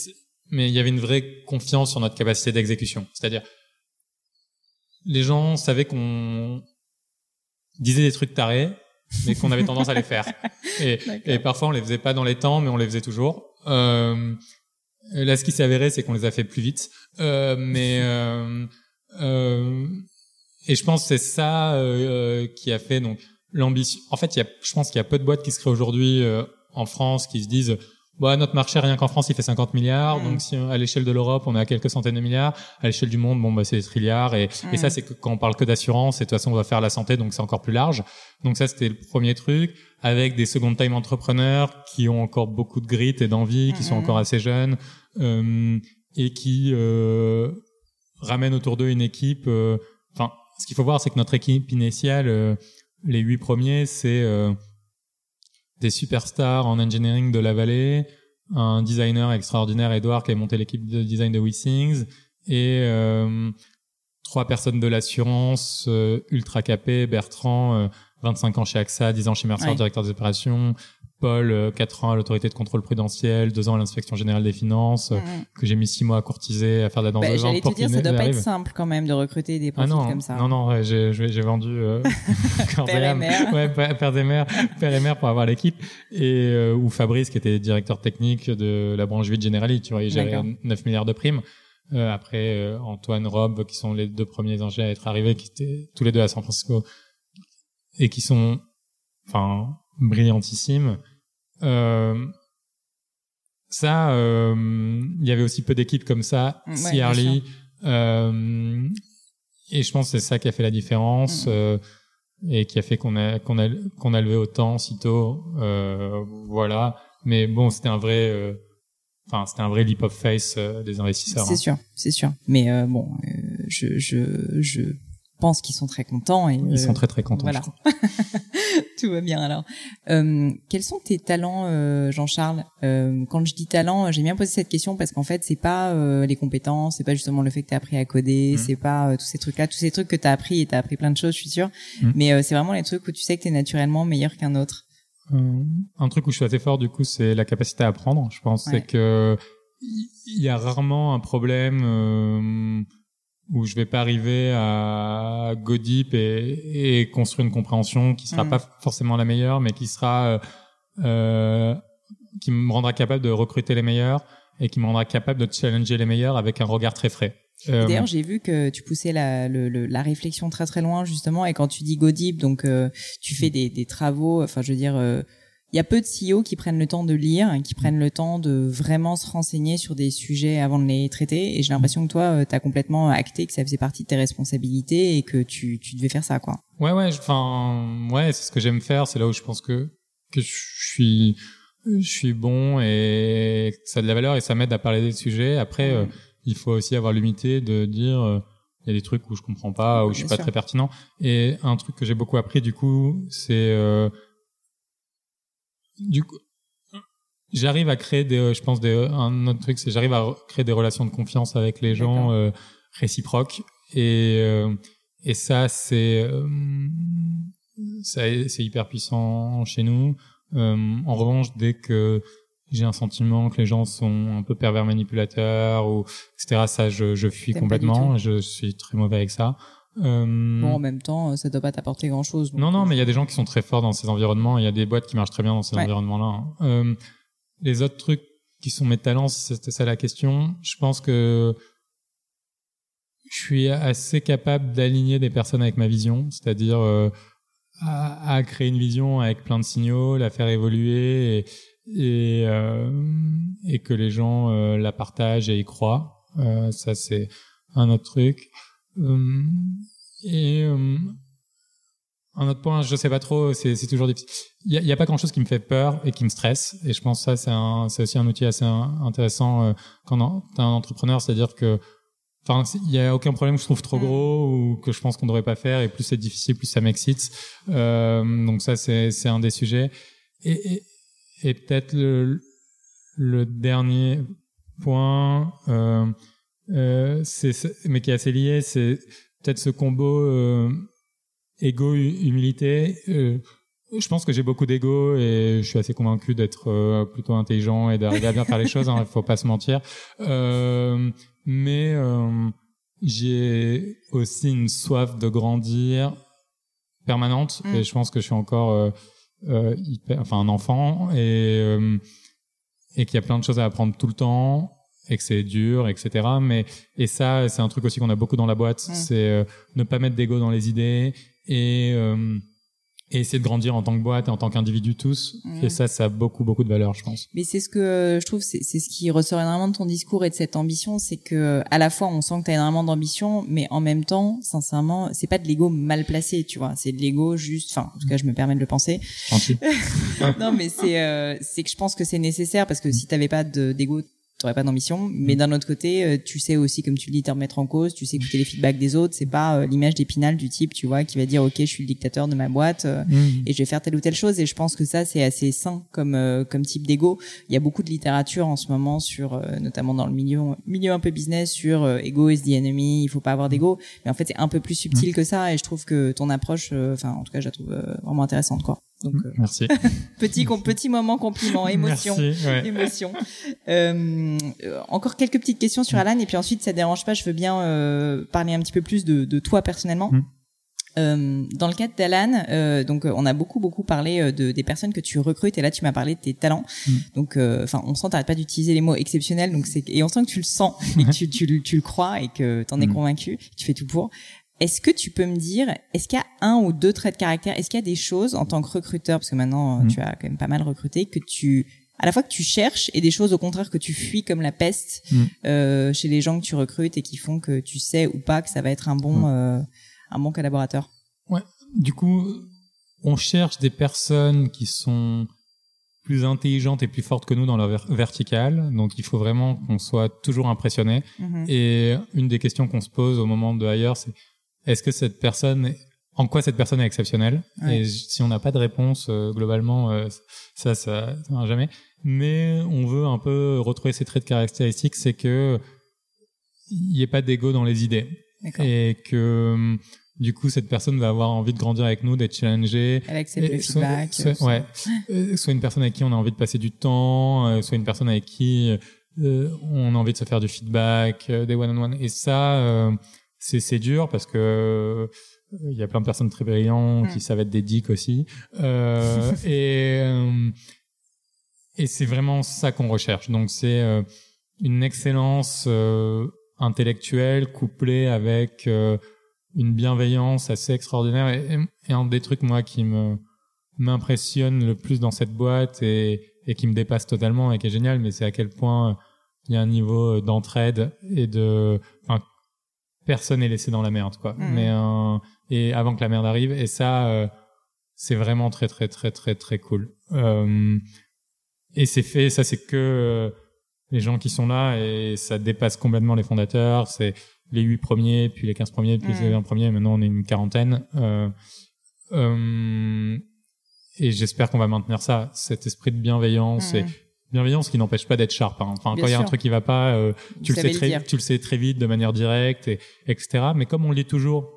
Mais il y avait une vraie confiance sur notre capacité d'exécution. C'est-à-dire les gens savaient qu'on disait des trucs tarés, mais qu'on avait tendance à les faire. <laughs> Et, et, parfois, on les faisait pas dans les temps, mais on les faisait toujours. Euh, là, ce qui s'est avéré, c'est qu'on les a fait plus vite. Euh, mais <laughs> euh, euh et je pense que c'est ça euh, qui a fait donc l'ambition. En fait, il y a, je pense qu'il y a peu de boîtes qui se créent aujourd'hui euh, en France qui se disent Bon, notre marché rien qu'en France il fait 50 milliards, donc si à l'échelle de l'Europe on est à quelques centaines de milliards, à l'échelle du monde bon bah c'est des trilliards. Et, et ça c'est quand on parle que d'assurance et de toute façon on va faire la santé donc c'est encore plus large. Donc ça c'était le premier truc avec des second time entrepreneurs qui ont encore beaucoup de grit et d'envie, qui sont encore assez jeunes euh, et qui euh, ramènent autour d'eux une équipe. Euh, enfin, ce qu'il faut voir c'est que notre équipe initiale, euh, les huit premiers c'est des superstars en engineering de la vallée, un designer extraordinaire, Edouard, qui a monté l'équipe de design de WeSings, et euh, trois personnes de l'assurance, euh, ultra capées, Bertrand, 25 euh, ans chez AXA, 10 ans chez Mercer, directeur des opérations, Paul, 4 euh, ans à l'autorité de contrôle prudentiel, 2 ans à l'inspection générale des finances, euh, que j'ai mis 6 mois à courtiser, à faire de la danse bah, J'allais te dire, ça doit pas être simple quand même de recruter des profils ah comme ça. Non, non, ouais, j'ai, j'ai vendu euh, <laughs> <laughs> père et mère. Ouais, père des mères, <laughs> père et mère pour avoir l'équipe. Et euh, ou Fabrice, qui était directeur technique de la branche 8 Generali, tu vois, il gérait 9 milliards de primes. Euh, après, Antoine, Rob, qui sont les deux premiers ingénieurs à être arrivés, qui étaient tous les deux à San Francisco, et qui sont, enfin, brillantissimes euh, ça, euh, il y avait aussi peu d'équipes comme ça, si early. Euh, et je pense que c'est ça qui a fait la différence mm. euh, et qui a fait qu'on a qu'on a qu'on a levé autant si tôt. Euh, voilà. Mais bon, c'était un vrai. Euh, enfin, c'était un vrai leap of face des investisseurs. C'est hein. sûr, c'est sûr. Mais bon, je, je, je pense qu'ils sont très contents. Et, Ils sont très très contents. Voilà. <laughs> Tout va bien alors. Euh, quels sont tes talents, euh, Jean-Charles? Euh, Quand je dis talent, j'ai bien posé cette question parce qu'en fait, c'est pas euh, les compétences, c'est pas justement le fait que tu as appris à coder, mmh. c'est pas euh, tous ces trucs-là, tous ces trucs que tu as appris et tu as appris plein de choses, je suis sûre. Mmh. Mais euh, c'est vraiment les trucs où tu sais que tu es naturellement meilleur qu'un autre. un truc où je suis assez fort du coup, c'est la capacité à apprendre. Je pense c'est que il y a rarement un problème où je vais pas arriver à go deep et, et construire une compréhension qui sera mm. pas forcément la meilleure, mais qui sera euh, euh, qui me rendra capable de recruter les meilleurs et qui me rendra capable de challenger les meilleurs avec un regard très frais. Euh, D'ailleurs, j'ai vu que tu poussais la, le, le- la réflexion très très loin justement, et quand tu dis go deep, donc euh, tu fais des, des travaux. Enfin, je veux dire, euh, il y a peu de CEO qui prennent le temps de lire, qui prennent le temps de vraiment se renseigner sur des sujets avant de les traiter. Et j'ai l'impression que toi, tu as complètement acté que ça faisait partie de tes responsabilités et que tu, tu devais faire ça, quoi. Ouais, ouais, enfin, ouais, c'est ce que j'aime faire. C'est là où je pense que que je suis je suis bon et que ça a de la valeur et ça m'aide à parler des sujets. Après, euh, il faut aussi avoir l'humilité de dire euh, il y a des trucs où je comprends pas, où je suis Bien pas sûr. très pertinent. Et un truc que j'ai beaucoup appris du coup, c'est euh, du coup j'arrive à créer des je pense des un autre truc c'est j'arrive à créer des relations de confiance avec les gens euh, réciproques. Et euh, et ça c'est euh, c'est hyper puissant chez nous. Euh, en revanche dès que j'ai un sentiment que les gens sont un peu pervers manipulateurs ou etc ça je je fuis complètement je suis très mauvais avec ça. Euh, Bon, en même temps, ça doit pas t'apporter grand chose. non, non, mais il y a des gens qui sont très forts dans ces environnements. Il y a des boîtes qui marchent très bien dans ces Ouais. environnements-là. Euh, les autres trucs qui sont mes talents, c'était ça la question. Je pense que je suis assez capable d'aligner des personnes avec ma vision, c'est-à-dire euh, à, à créer une vision avec plein de signaux, la faire évoluer et, et, euh, et que les gens euh, la partagent et y croient. Euh, ça, c'est un autre truc. Euh, et euh, un autre point, je sais pas trop, c'est toujours difficile. Il y a, pas grand chose qui me fait peur et qui me stresse. Et je pense que ça, c'est aussi un outil assez in- intéressant euh, quand t'es un entrepreneur, c'est-à-dire que, enfin, il y a aucun problème que je trouve trop Mm. gros ou que je pense qu'on devrait pas faire. Et plus c'est difficile, plus ça m'excite. Euh, donc ça, c'est c'est un des sujets. Et, et, et peut-être le, le dernier point, euh, euh, c'est mais qui est assez lié, c'est peut-être ce combo euh, ego hu- humilité. Euh, je pense que j'ai beaucoup d'ego et je suis assez convaincu d'être euh, plutôt intelligent et d'arriver à bien faire les choses. Il faut pas se mentir. Euh, mais euh, j'ai aussi une soif de grandir permanente Mm. et je pense que je suis encore euh, euh, hyper, enfin un enfant et euh, et qu'il y a plein de choses à apprendre tout le temps et que c'est dur, etc. Mais et ça, c'est un truc aussi qu'on a beaucoup dans la boîte, c'est euh, ne pas mettre d'ego dans les idées et, euh, et essayer de grandir en tant que boîte et en tant qu'individu tous. Et ça, ça a beaucoup beaucoup de valeur, je pense. Mais c'est ce que je trouve, c'est c'est ce qui ressort énormément de ton discours et de cette ambition, c'est que à la fois on sent que tu as énormément d'ambition, mais en même temps, sincèrement, c'est pas de l'ego mal placé, tu vois, c'est de l'ego juste, enfin, en tout cas, je me permets de le penser. <laughs> Non, mais c'est euh, c'est que je pense que c'est nécessaire parce que si t'avais pas de- d'ego, t'aurais pas d'ambition. Mais d'un autre côté, euh, tu sais aussi, comme tu le dis, te remettre en cause, tu sais écouter les feedbacks des autres. C'est pas euh, l'image d'épinal du type, tu vois, qui va dire, ok, je suis le dictateur de ma boîte. euh, Mm. et je vais faire telle ou telle chose et je pense que ça c'est assez sain comme euh, comme type d'ego il y a beaucoup de littérature en ce moment sur notamment dans le milieu milieu un peu business sur ego is the enemy il faut pas avoir d'ego mais en fait c'est un peu plus subtil que ça et je trouve que ton approche enfin en tout cas je la trouve vraiment intéressante quoi donc euh, Merci. <laughs> petit petit moment compliment <laughs> émotion Merci. Ouais. émotion. Euh, euh, encore quelques petites questions sur Alan et puis ensuite ça dérange pas, je veux bien euh, parler un petit peu plus de, de toi personnellement. Mm. Euh, dans le cadre d'Alan, euh, donc euh, on a beaucoup beaucoup parlé de des personnes que tu recrutes et là tu m'as parlé de tes talents. Mm. Donc euh, enfin on sent t'arrêtes pas d'utiliser les mots exceptionnels donc c'est et on sent que tu le sens et que tu, tu, le- tu le crois et que t'en es Mm. convaincu, tu fais tout pour. Est-ce que tu peux me dire, est-ce qu'il y a un ou deux traits de caractère, est-ce qu'il y a des choses en tant que recruteur, parce que maintenant euh, Mm. tu as quand même pas mal recruté, que tu, à la fois que tu cherches et des choses au contraire que tu fuis comme la peste Mm. euh, chez les gens que tu recrutes et qui font que tu sais ou pas que ça va être un bon, Mm. euh, un bon collaborateur? Du coup, on cherche des personnes qui sont plus intelligentes et plus fortes que nous dans leur ver- verticale. Donc, il faut vraiment qu'on soit toujours impressionné. Mhm. Et une des questions qu'on se pose au moment de ailleurs, c'est est-ce que cette personne, en quoi cette personne est exceptionnelle? Ouais. Et si on n'a pas de réponse, euh, globalement, euh, ça, ça, ça marche jamais. Mais on veut un peu retrouver ces traits de caractéristiques, c'est que il n'y ait pas d'ego dans les idées et que hum, du coup cette personne va avoir envie de grandir avec nous, d'être challengée. Elle accepte le soit- feedback. soit- ça. ouais. Euh, soit une personne avec qui on a envie de passer du temps, euh, soit une personne avec qui euh, on a envie de se faire du feedback, euh, des one-on-one. Et ça, euh, c'est c'est dur parce que euh, il y a plein de personnes très brillantes Mm. qui savent être des dicks aussi. Euh, <laughs> et euh, et c'est vraiment ça qu'on recherche. Donc c'est euh, une excellence euh, intellectuel couplé avec euh, une bienveillance assez extraordinaire et, et, un des trucs moi qui me m'impressionne le plus dans cette boîte et, et qui me dépasse totalement et qui est génial mais c'est à quel point il y a un niveau d'entraide et de enfin personne n'est laissé dans la merde quoi. Mhm. mais euh, et avant que la merde arrive et ça euh, c'est vraiment très très très très très cool. Euh, et c'est fait ça c'est que euh, les gens qui sont là et ça dépasse complètement les fondateurs. C'est les huit premiers puis les 15 premiers puis les 20 premiers. Maintenant on est une quarantaine. Euh, euh, et j'espère qu'on va maintenir ça cet esprit de bienveillance et Mhm. Bienveillance qui n'empêche pas d'être sharp hein. enfin Bien quand il y a un truc qui va pas euh, tu Vous le sais le très dire. tu le sais très vite de manière directe et etc mais comme on le dit toujours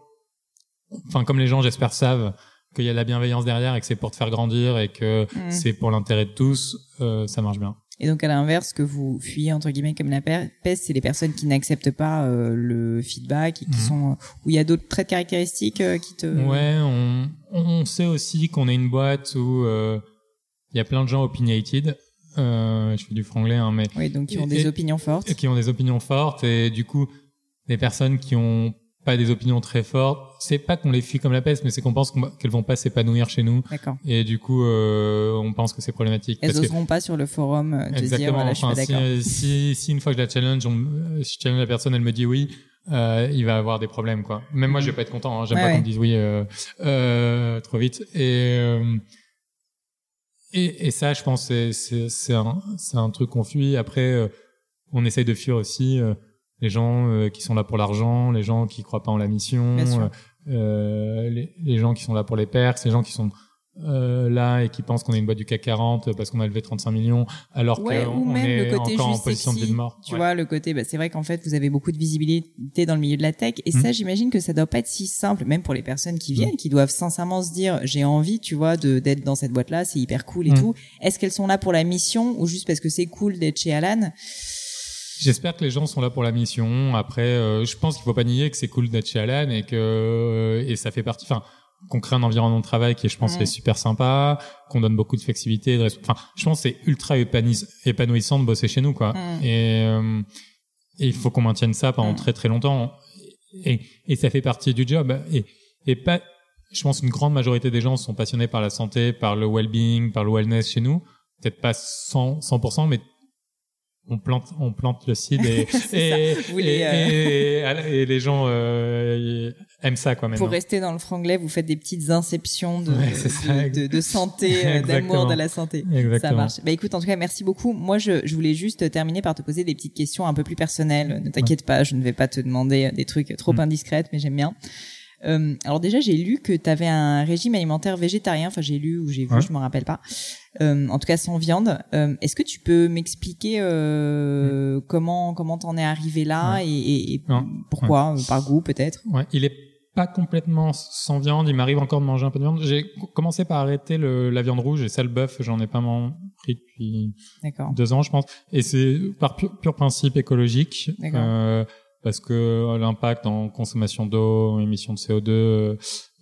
enfin comme les gens j'espère savent qu'il y a de la bienveillance derrière et que c'est pour te faire grandir et que Mhm. c'est pour l'intérêt de tous euh, ça marche bien Et donc à l'inverse, que vous fuyez entre guillemets comme la pe- peste, c'est les personnes qui n'acceptent pas euh, le feedback et qui Mhm. sont où il y a d'autres traits caractéristiques euh, qui te. Ouais, on, on sait aussi qu'on est une boîte où euh, il y a plein de gens opinionated. Euh, je fais du franglais, hein, mais Oui, donc qui ont des Et- opinions fortes. qui ont des opinions fortes et du coup, des personnes qui ont pas des opinions très fortes, c'est pas qu'on les fuit comme la peste, mais c'est qu'on pense qu'elles vont pas s'épanouir chez nous D'accord. et du coup, euh, on pense que c'est problématique. Elles parce que- oseront pas sur le forum euh, de dire Exactement. voilà, je suis Enfin, d'accord. si, si, si une fois que je la challenge, on, je challenge la personne, elle me dit oui, euh, il va avoir des problèmes, quoi. Même moi, je vais pas être content. Hein. J'aime Ouais, pas qu'on me dise oui euh, trop vite. Et, et et ça, je pense, c'est un un truc qu'on fuit. Après, euh, on essaye de fuir aussi euh, les gens euh, qui sont là pour l'argent, les gens qui croient pas en la mission, sûr. euh, les, les gens qui sont là pour les perks, les gens qui sont euh, là et qui pensent qu'on est une boîte du CAC 40 parce qu'on a levé 35 millions alors Ouais, qu'on est le côté encore en position de vie de mort. Tu Ouais. vois, le côté, bah, c'est vrai qu'en fait, vous avez beaucoup de visibilité dans le milieu de la tech. Et Mhm. ça, j'imagine que ça doit pas être si simple, même pour les personnes qui viennent, qui doivent sincèrement se dire, j'ai envie, tu vois, de, d'être dans cette boîte-là, c'est hyper cool et Mhm. tout. Est-ce qu'elles sont là pour la mission ou juste parce que c'est cool d'être chez Alan? J'espère que les gens sont là pour la mission. Après, euh, je pense qu'il faut pas nier que c'est cool d'être chez Alan et que euh, et ça fait partie. Enfin, qu'on crée un environnement de travail qui, je pense, est super sympa, qu'on donne beaucoup de flexibilité. De Enfin, je pense que c'est ultra épanouis- épanouissant de bosser chez nous, quoi. Et, euh, et il faut qu'on maintienne ça pendant très très longtemps. Et, et ça fait partie du job. Et, et pas, je pense une grande majorité des gens sont passionnés par la santé, par le well-being, par le wellness chez nous. Peut-être pas 100, 100%, mais on plante, on plante le seed <laughs> et, et, et, euh, et- les gens euh, aiment ça quoi maintenant. Pour rester dans le franglais, vous faites des petites inceptions de, Ouais, de, de, de santé, <laughs> euh, d'amour de la santé. Exactement. Ça marche. Bah écoute, en tout cas, merci beaucoup. Moi, je, je voulais juste terminer par te poser des petites questions un peu plus personnelles. Ne t'inquiète pas, je ne vais pas te demander des trucs trop Mm. indiscrets, mais j'aime bien. Euh, alors déjà, j'ai lu que tu avais un régime alimentaire végétarien. Enfin, j'ai lu ou j'ai vu, Ouais. je me rappelle pas. Euh, en tout cas, sans viande. Euh, Est-ce que tu peux m'expliquer euh, comment comment t'en es arrivé là et, et- pourquoi Par goût, peut-être? Ouais, il est pas complètement sans viande. Il m'arrive encore de manger un peu de viande. J'ai commencé par arrêter le, la viande rouge et ça le bœuf. J'en ai pas pris depuis deux ans, je pense. Et c'est par pur, pur principe écologique, D'accord. Euh, parce que l'impact en consommation d'eau, en émissions de CO2 euh,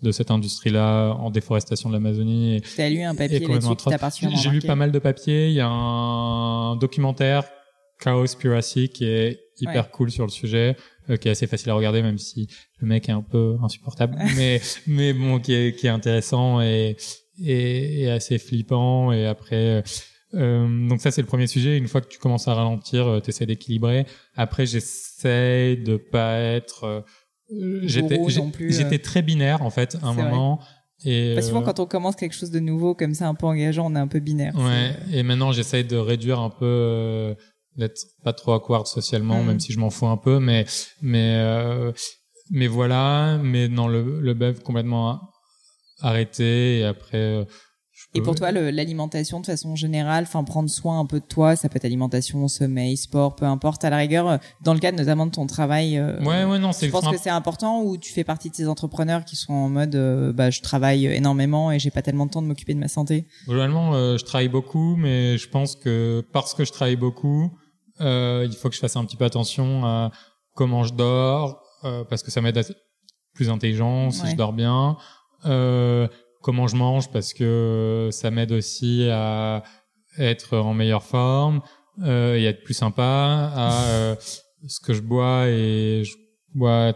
de cette industrie-là, en déforestation de l'Amazonie. T'as lu un papier là-dessus qui J'ai lu pas mal de papiers. Il y a un documentaire, Cowspiracy, qui est hyper Ouais. cool sur le sujet, euh, qui est assez facile à regarder, même si le mec est un peu insupportable, mais mais bon, qui est qui est intéressant et et, et assez flippant. Et après, euh, donc ça c'est le premier sujet. Une fois que tu commences à ralentir, tu essaies d'équilibrer. Après, j'essaie de pas être euh, J'étais non plus, euh. j'étais très binaire en fait à un C'est vrai. moment et souvent euh, quand on commence quelque chose de nouveau comme ça, un peu engageant, on est un peu binaire. Ouais, et maintenant j'essaye de réduire un peu, euh, d'être pas trop awkward socialement, Mm. même si je m'en fous un peu, mais mais euh, mais voilà, mais dans le le bœuf complètement arrêté et après. Et pour toi, l'alimentation de façon générale, enfin prendre soin un peu de toi, ça peut être alimentation, sommeil, sport, peu importe. À la rigueur, euh, dans le cadre notamment de ton travail, euh, Ouais, ouais, non, c'est je pense que c'est important ou tu fais partie de ces entrepreneurs qui sont en mode, euh, bah je travaille énormément et j'ai pas tellement de temps de m'occuper de ma santé? Globalement, euh, je travaille beaucoup, mais je pense que parce que je travaille beaucoup, euh, il faut que je fasse un petit peu attention à comment je dors, euh, parce que ça m'aide à être plus intelligent si Ouais. je dors bien. Euh, comment je mange, parce que ça m'aide aussi à être en meilleure forme euh, et à être plus sympa, à, euh, <laughs> ce que je bois et je bois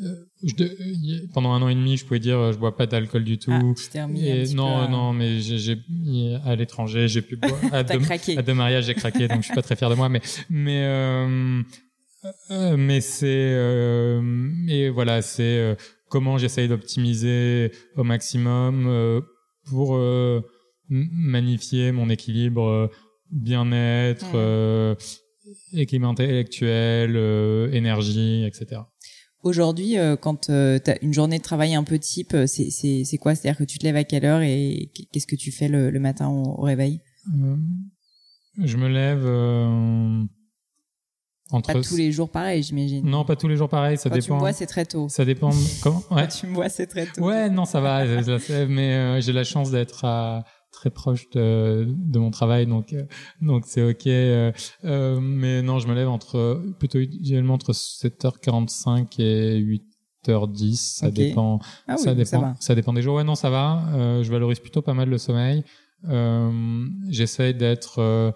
euh, je, pendant un an et demi, je pouvais dire euh, je bois pas d'alcool du tout. Ah, tu et non, peu non, mais j'ai, à l'étranger, j'ai pu boire <laughs> à deux, à deux mariages, j'ai craqué, donc je suis pas très fier de moi, mais mais euh, euh, mais c'est euh, et voilà, c'est euh, comment j'essaye d'optimiser au maximum euh, pour euh, magnifier mon équilibre euh, bien-être, équilibre intellectuel, énergie, etc. Aujourd'hui, quand tu as une journée de travail un peu type, c'est quoi? C'est-à-dire que tu te lèves à quelle heure et qu'est-ce que tu fais le, le matin au, au réveil? Euh, je me lève euh, entre Pas tous les jours pareil, j'imagine. non pas tous les jours pareil ça Quand tu dépend me vois, c'est très tôt. ça dépend <laughs> comment ouais Quand tu me vois, c'est très tôt. ouais non ça va mais euh, j'ai la chance d'être à- très proche de, de mon travail donc euh, donc c'est ok euh, euh, mais non je me lève entre plutôt idéalement entre 7h45 et 8h10 ça dépend Ah oui, ça dépend ça va. ça dépend des jours ouais non ça va euh, je valorise plutôt pas mal le sommeil euh, j'essaye d'être euh,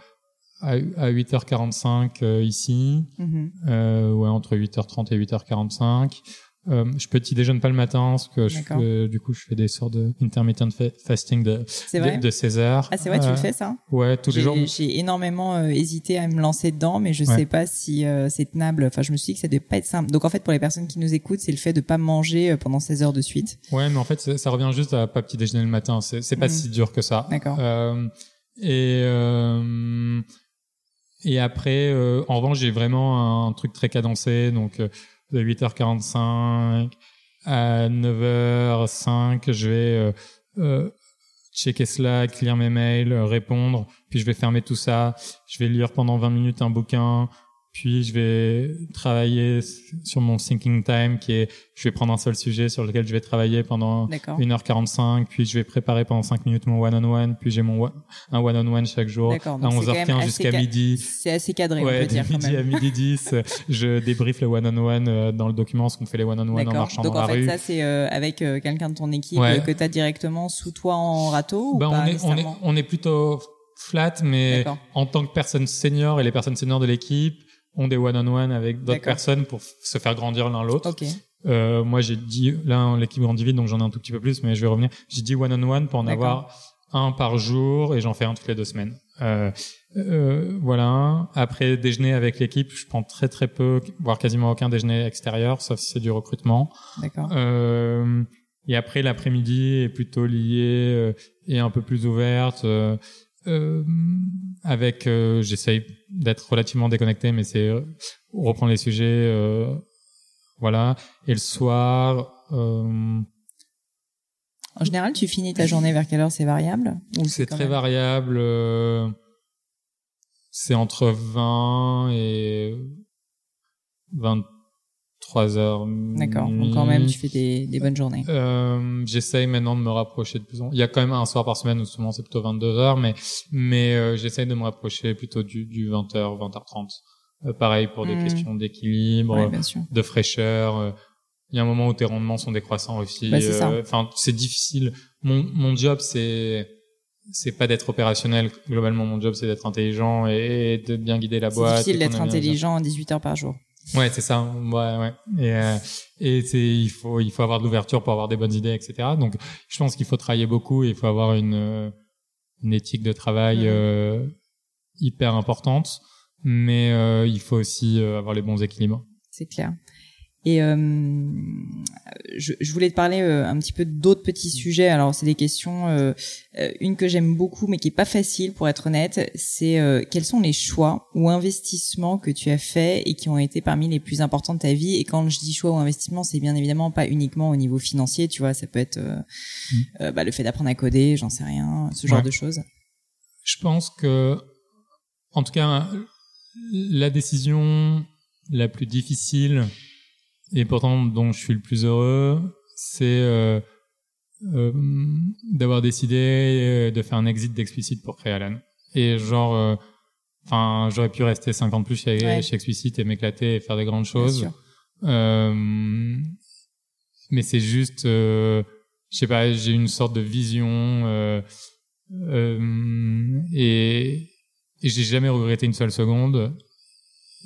à, à 8h45 euh, ici Mhm. euh, ouais entre 8h30 et 8h45 euh, je petit déjeune pas le matin parce que je fais- du coup je fais des sortes de intermittent fa- fasting de de, de 16 heures Ah, c'est vrai, tu Euh, le fais ça ouais tous les jours J'ai énormément euh, hésité à me lancer dedans, mais je Ouais. sais pas si euh, c'est tenable. Enfin, je me suis dit que ça devait pas être simple. Donc, en fait, pour les personnes qui nous écoutent, c'est le fait de pas manger euh, pendant 16 heures de suite. Ouais, mais en fait, ça, revient juste à pas petit déjeuner le matin. C'est, pas Mhm. si dur que ça. D'accord. Euh, et euh, et après, euh, en revanche, j'ai vraiment un truc très cadencé, donc euh, de 8h45 à 9h05, je vais euh, euh, checker Slack, lire mes mails, euh, répondre, puis je vais fermer tout ça. Je vais lire pendant 20 minutes un bouquin, puis je vais travailler sur mon thinking time, qui est, je vais prendre un seul sujet sur lequel je vais travailler pendant D'accord. 1h45, puis je vais préparer pendant 5 minutes mon one-on-one, puis j'ai mon wa- un one-on-one chaque jour à donc c'est quand même 11h15 assez jusqu'à midi. C'est assez cadré, on Ouais, peut de dire quand midi à midi 10, euh, <laughs> je débriefe le one-on-one euh, dans le document, ce qu'on fait les one-on-one en D'accord. marchant Donc dans en la fait, rue. ça c'est euh, avec euh, quelqu'un de ton équipe Ouais. que tu as directement sous toi en râteau ou Ben, pas on, est, on, est, nécessairement? on est plutôt flat, mais en tant que personne senior et les personnes seniors de l'équipe ont des one-on-one avec d'autres personnes pour se faire grandir l'un l'autre. Ok. Euh, moi, j'ai dit, là, l'équipe grandit vite, donc j'en ai un tout petit peu plus, mais je vais revenir. J'ai dit one-on-one pour en avoir un par jour et j'en fais un toutes les deux semaines. Euh, euh, voilà. Après déjeuner avec l'équipe, je prends très très peu, voire quasiment aucun déjeuner extérieur, sauf si c'est du recrutement. D'accord. Euh, et après l'après-midi est plutôt lié euh, et un peu plus ouverte. Euh, avec, euh, j'essaye d'être relativement déconnecté, mais c'est euh, reprendre les sujets, euh, voilà. Et le soir, euh, En général, tu finis ta journée vers quelle heure? C'est variable c'est très même- variable. euh, c'est entre 20 et 23 heures. D'accord. Donc quand même, tu fais des, des bonnes journées. Euh, j'essaye maintenant de me rapprocher de plus en Il y a quand même un soir par semaine où souvent c'est plutôt 22 heures, mais mais euh, j'essaye de me rapprocher plutôt du, du 20h, 20h30. Euh, pareil pour des Mhm. questions d'équilibre, Ouais, de fraîcheur. euh, Il y a un moment où tes rendements sont décroissants aussi. Bah, c'est euh, Enfin, c'est difficile. Mon mon job c'est c'est pas d'être opérationnel. Globalement, mon job c'est d'être intelligent et, de bien guider la C'est boîte. difficile et qu'on d'être intelligent 18 heures par jour. Ouais, c'est ça. Ouais, ouais. Et, euh, et c'est, il faut, il faut avoir de l'ouverture pour avoir des bonnes idées, etc. Donc, je pense qu'il faut travailler beaucoup et il faut avoir une, euh, une éthique de travail euh, hyper importante. Mais euh, il faut aussi euh, avoir les bons équilibres. C'est clair. Et euh, je, je voulais te parler euh, un petit peu d'autres petits sujets. Alors, c'est des questions. euh, euh, une que j'aime beaucoup, mais qui est pas facile pour être honnête, c'est euh, quels sont les choix ou investissements que tu as faits et qui ont été parmi les plus importants de ta vie? Et quand je dis choix ou investissement, c'est bien évidemment pas uniquement au niveau financier. Tu vois, ça peut être euh, euh, bah, le fait d'apprendre à coder, j'en sais rien, ce genre Ouais. de choses. Je pense que, en tout cas, la décision la plus difficile et pourtant dont je suis le plus heureux, c'est euh, euh, d'avoir décidé euh, de faire un exit d'Explicit pour créer Alan. Et genre, euh, enfin, j'aurais pu rester 50 plus chez, Ouais. chez Explicit et m'éclater et faire des grandes choses. mais c'est juste, je sais pas, j'ai une sorte de vision et, et j'ai jamais regretté une seule seconde.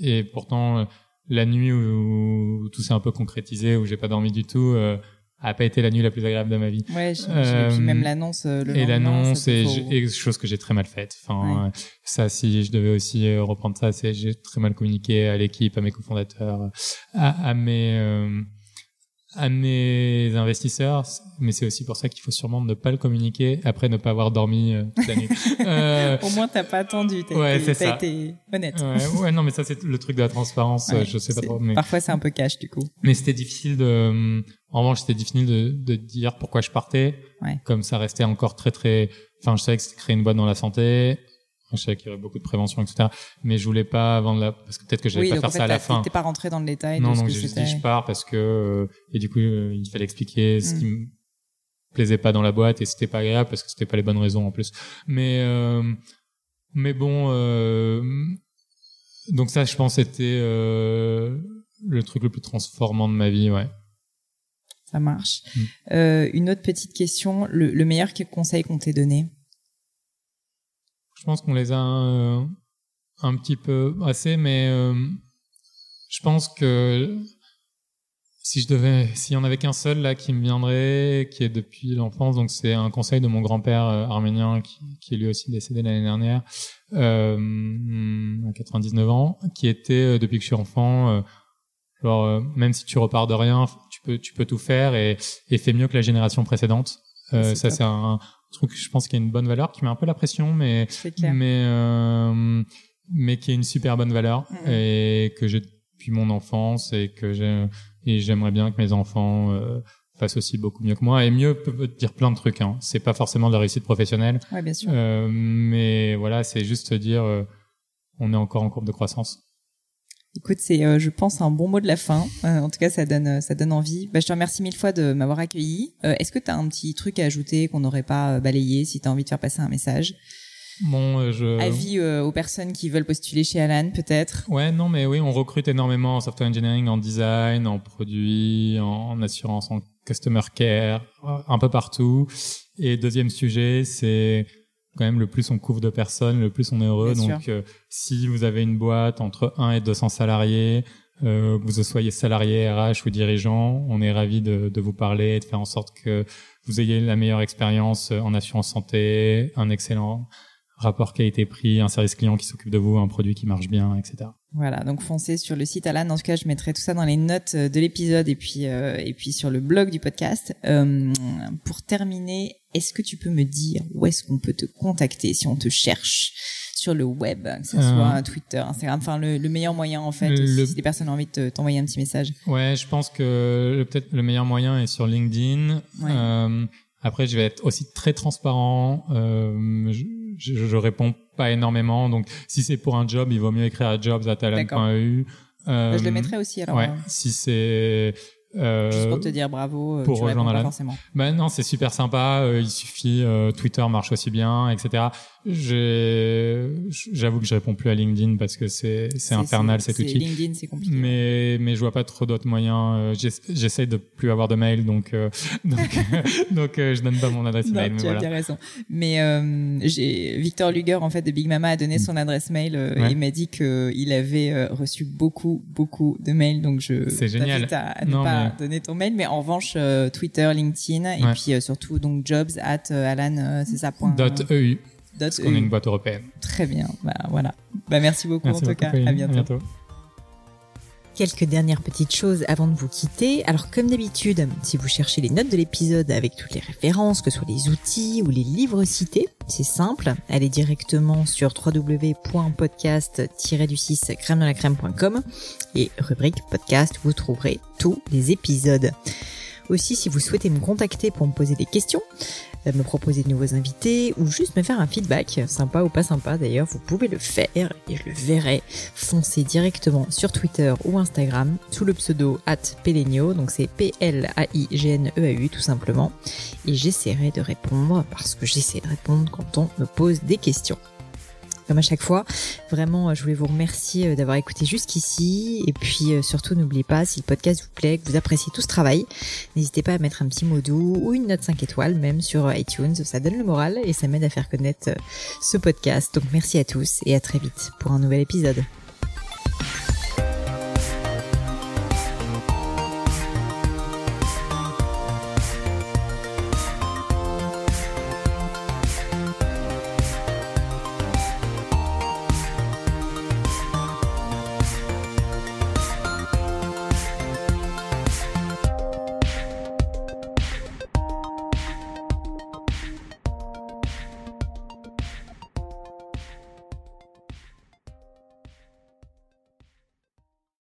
et pourtant la nuit où, tout s'est un peu concrétisé, où j'ai pas dormi du tout, euh, a pas été la nuit la plus agréable de ma vie. Ouais, et puis même l'annonce le Et l'annonce est, quelque chose que j'ai très mal faite. Enfin, ça, si je devais aussi reprendre ça, c'est j'ai très mal communiqué à l'équipe, à mes cofondateurs, à, à mes à mes investisseurs, mais c'est aussi pour ça qu'il faut sûrement ne pas le communiquer après ne pas avoir dormi euh, toute la nuit. <laughs> Euh... Au moins, t'as pas attendu, t'as ouais, été, été, honnête. Ouais, ouais, non, mais ça c'est le truc de la transparence. je sais pas trop. Mais... Parfois, c'est un peu cash du coup. Mais c'était difficile de. En revanche, c'était difficile de, de dire pourquoi je partais. Comme ça restait encore très très. Enfin, je savais que c'était créer une boîte dans la santé je savais qu'il y aurait beaucoup de prévention, etc. Mais je voulais pas vendre la, parce que peut-être que j'allais pas faire ça à la fin. T'es pas rentré dans le détail. Non, de donc j'ai juste dit je pars parce que, euh, et du coup, euh, il fallait expliquer ce qui mm. me plaisait pas dans la boîte et c'était pas agréable parce que c'était pas les bonnes raisons en plus. Mais, euh, mais bon, donc ça, je pense, c'était le truc le plus transformant de ma vie, ouais. Ça marche. Mm. une autre petite question, le, le meilleur conseil qu'on t'ait donné? Je pense qu'on les a euh, un, petit peu assez, mais euh, je pense que si je devais, s'il y en avait qu'un seul là qui me viendrait, qui est depuis l'enfance, donc c'est un conseil de mon grand-père euh, arménien qui, qui, est lui aussi décédé l'année dernière, euh, à 99 ans, qui était depuis que je suis enfant, genre même si tu repars de rien, tu peux tu peux tout faire et, et fais mieux que la génération précédente. ça c'est un, truc je pense qu'il y a une bonne valeur qui met un peu la pression mais mais euh, mais qui est une super bonne valeur mm-hmm. et que j'ai depuis mon enfance et que j'ai et j'aimerais bien que mes enfants euh, fassent aussi beaucoup mieux que moi et mieux peut dire plein de trucs hein. c'est pas forcément de la réussite professionnelle ouais, bien sûr. Euh, mais voilà c'est juste dire euh, on est encore en courbe de croissance Écoute, c'est, euh, je pense, un bon mot de la fin. Euh, en tout cas, ça donne, ça donne envie. Bah, je te remercie mille fois de m'avoir accueilli. Euh, est-ce que tu as un petit truc à ajouter qu'on n'aurait pas balayé si tu as envie de faire passer un message? Bon, je... Avis aux personnes qui veulent postuler chez Alan, peut-être? Ouais, non, mais oui, on recrute énormément en software engineering, en design, en produit, en assurance, en customer care, un peu partout. Et deuxième sujet, c'est quand même le plus on couvre de personnes, le plus on est heureux. Donc euh, si vous avez une boîte entre 1 et 200 salariés, euh, que vous soyez salarié, RH ou dirigeant, on est ravi de, de, vous parler et de faire en sorte que vous ayez la meilleure expérience en assurance santé, un excellent rapport qualité-prix, un service client qui s'occupe de vous, un produit qui marche bien, etc. Voilà, donc foncez sur le site Alan. En tout cas, je mettrai tout ça dans les notes de l'épisode et puis euh, et puis sur le blog du podcast. Euh, pour terminer, est-ce que tu peux me dire où est-ce qu'on peut te contacter si on te cherche? Sur le web, que ce soit euh, Twitter, Instagram, enfin le, meilleur moyen en fait, si des personnes ont envie de t'envoyer un petit message. Ouais, je pense que peut-être le meilleur moyen est sur LinkedIn. après, je vais être aussi très transparent. je, je, je, réponds pas énormément. Donc, si c'est pour un job, il vaut mieux écrire à. Euh, je le euh, mettrai aussi alors. Ouais, si c'est Juste pour te dire bravo, euh, pour tu rejoindre Alan. Forcément. Ben non, c'est super sympa. Euh, il suffit, euh, Twitter marche aussi bien, etc. J'avoue que je réponds plus à LinkedIn parce que c'est infernal cet outil. LinkedIn, c'est compliqué. Mais mais je vois pas trop d'autres moyens. J'essaie de plus avoir de mail, donc <laughs> donc <laughs> donc je donne pas mon adresse mail. Mais tu as bien raison. Mais j'ai Victor Luger en fait de Big Mama a donné son adresse mail et il m'a dit que il avait reçu beaucoup beaucoup de mails, donc je. C'est génial. À, ne pas donner ton mail, mais en revanche Twitter, LinkedIn et puis surtout donc jobs at alan c'est ça point. .eu. Parce qu'on est une boîte européenne. Très bien. Bah, voilà. Bah, merci beaucoup en tout cas. À bientôt. Quelques dernières petites choses avant de vous quitter. Alors comme d'habitude, si vous cherchez les notes de l'épisode avec toutes les références, que ce soit les outils ou les livres cités, c'est simple, allez directement sur www.podcast-du6 crème de la crème.com et rubrique podcast, vous trouverez tous les épisodes. Aussi, si vous souhaitez me contacter pour me poser des questions, me proposer de nouveaux invités ou juste me faire un feedback, sympa ou pas sympa d'ailleurs, vous pouvez le faire et je le verrai. Foncez directement sur Twitter ou Instagram sous le pseudo at Pelenio, donc c'est P-L-A-I-G-N-E-A-U tout simplement, et j'essaierai de répondre parce que j'essaie de répondre quand on me pose des questions comme à chaque fois. Vraiment, je voulais vous remercier euh, d'avoir écouté jusqu'ici. Et puis euh, surtout, n'oubliez pas, si le podcast vous plaît, que vous appréciez tout ce travail, n'hésitez pas à mettre un petit mot doux ou une note 5 étoiles, même sur euh, iTunes. Ça donne le moral et ça m'aide à faire connaître ce podcast. Donc merci à tous et à très vite pour un nouvel épisode.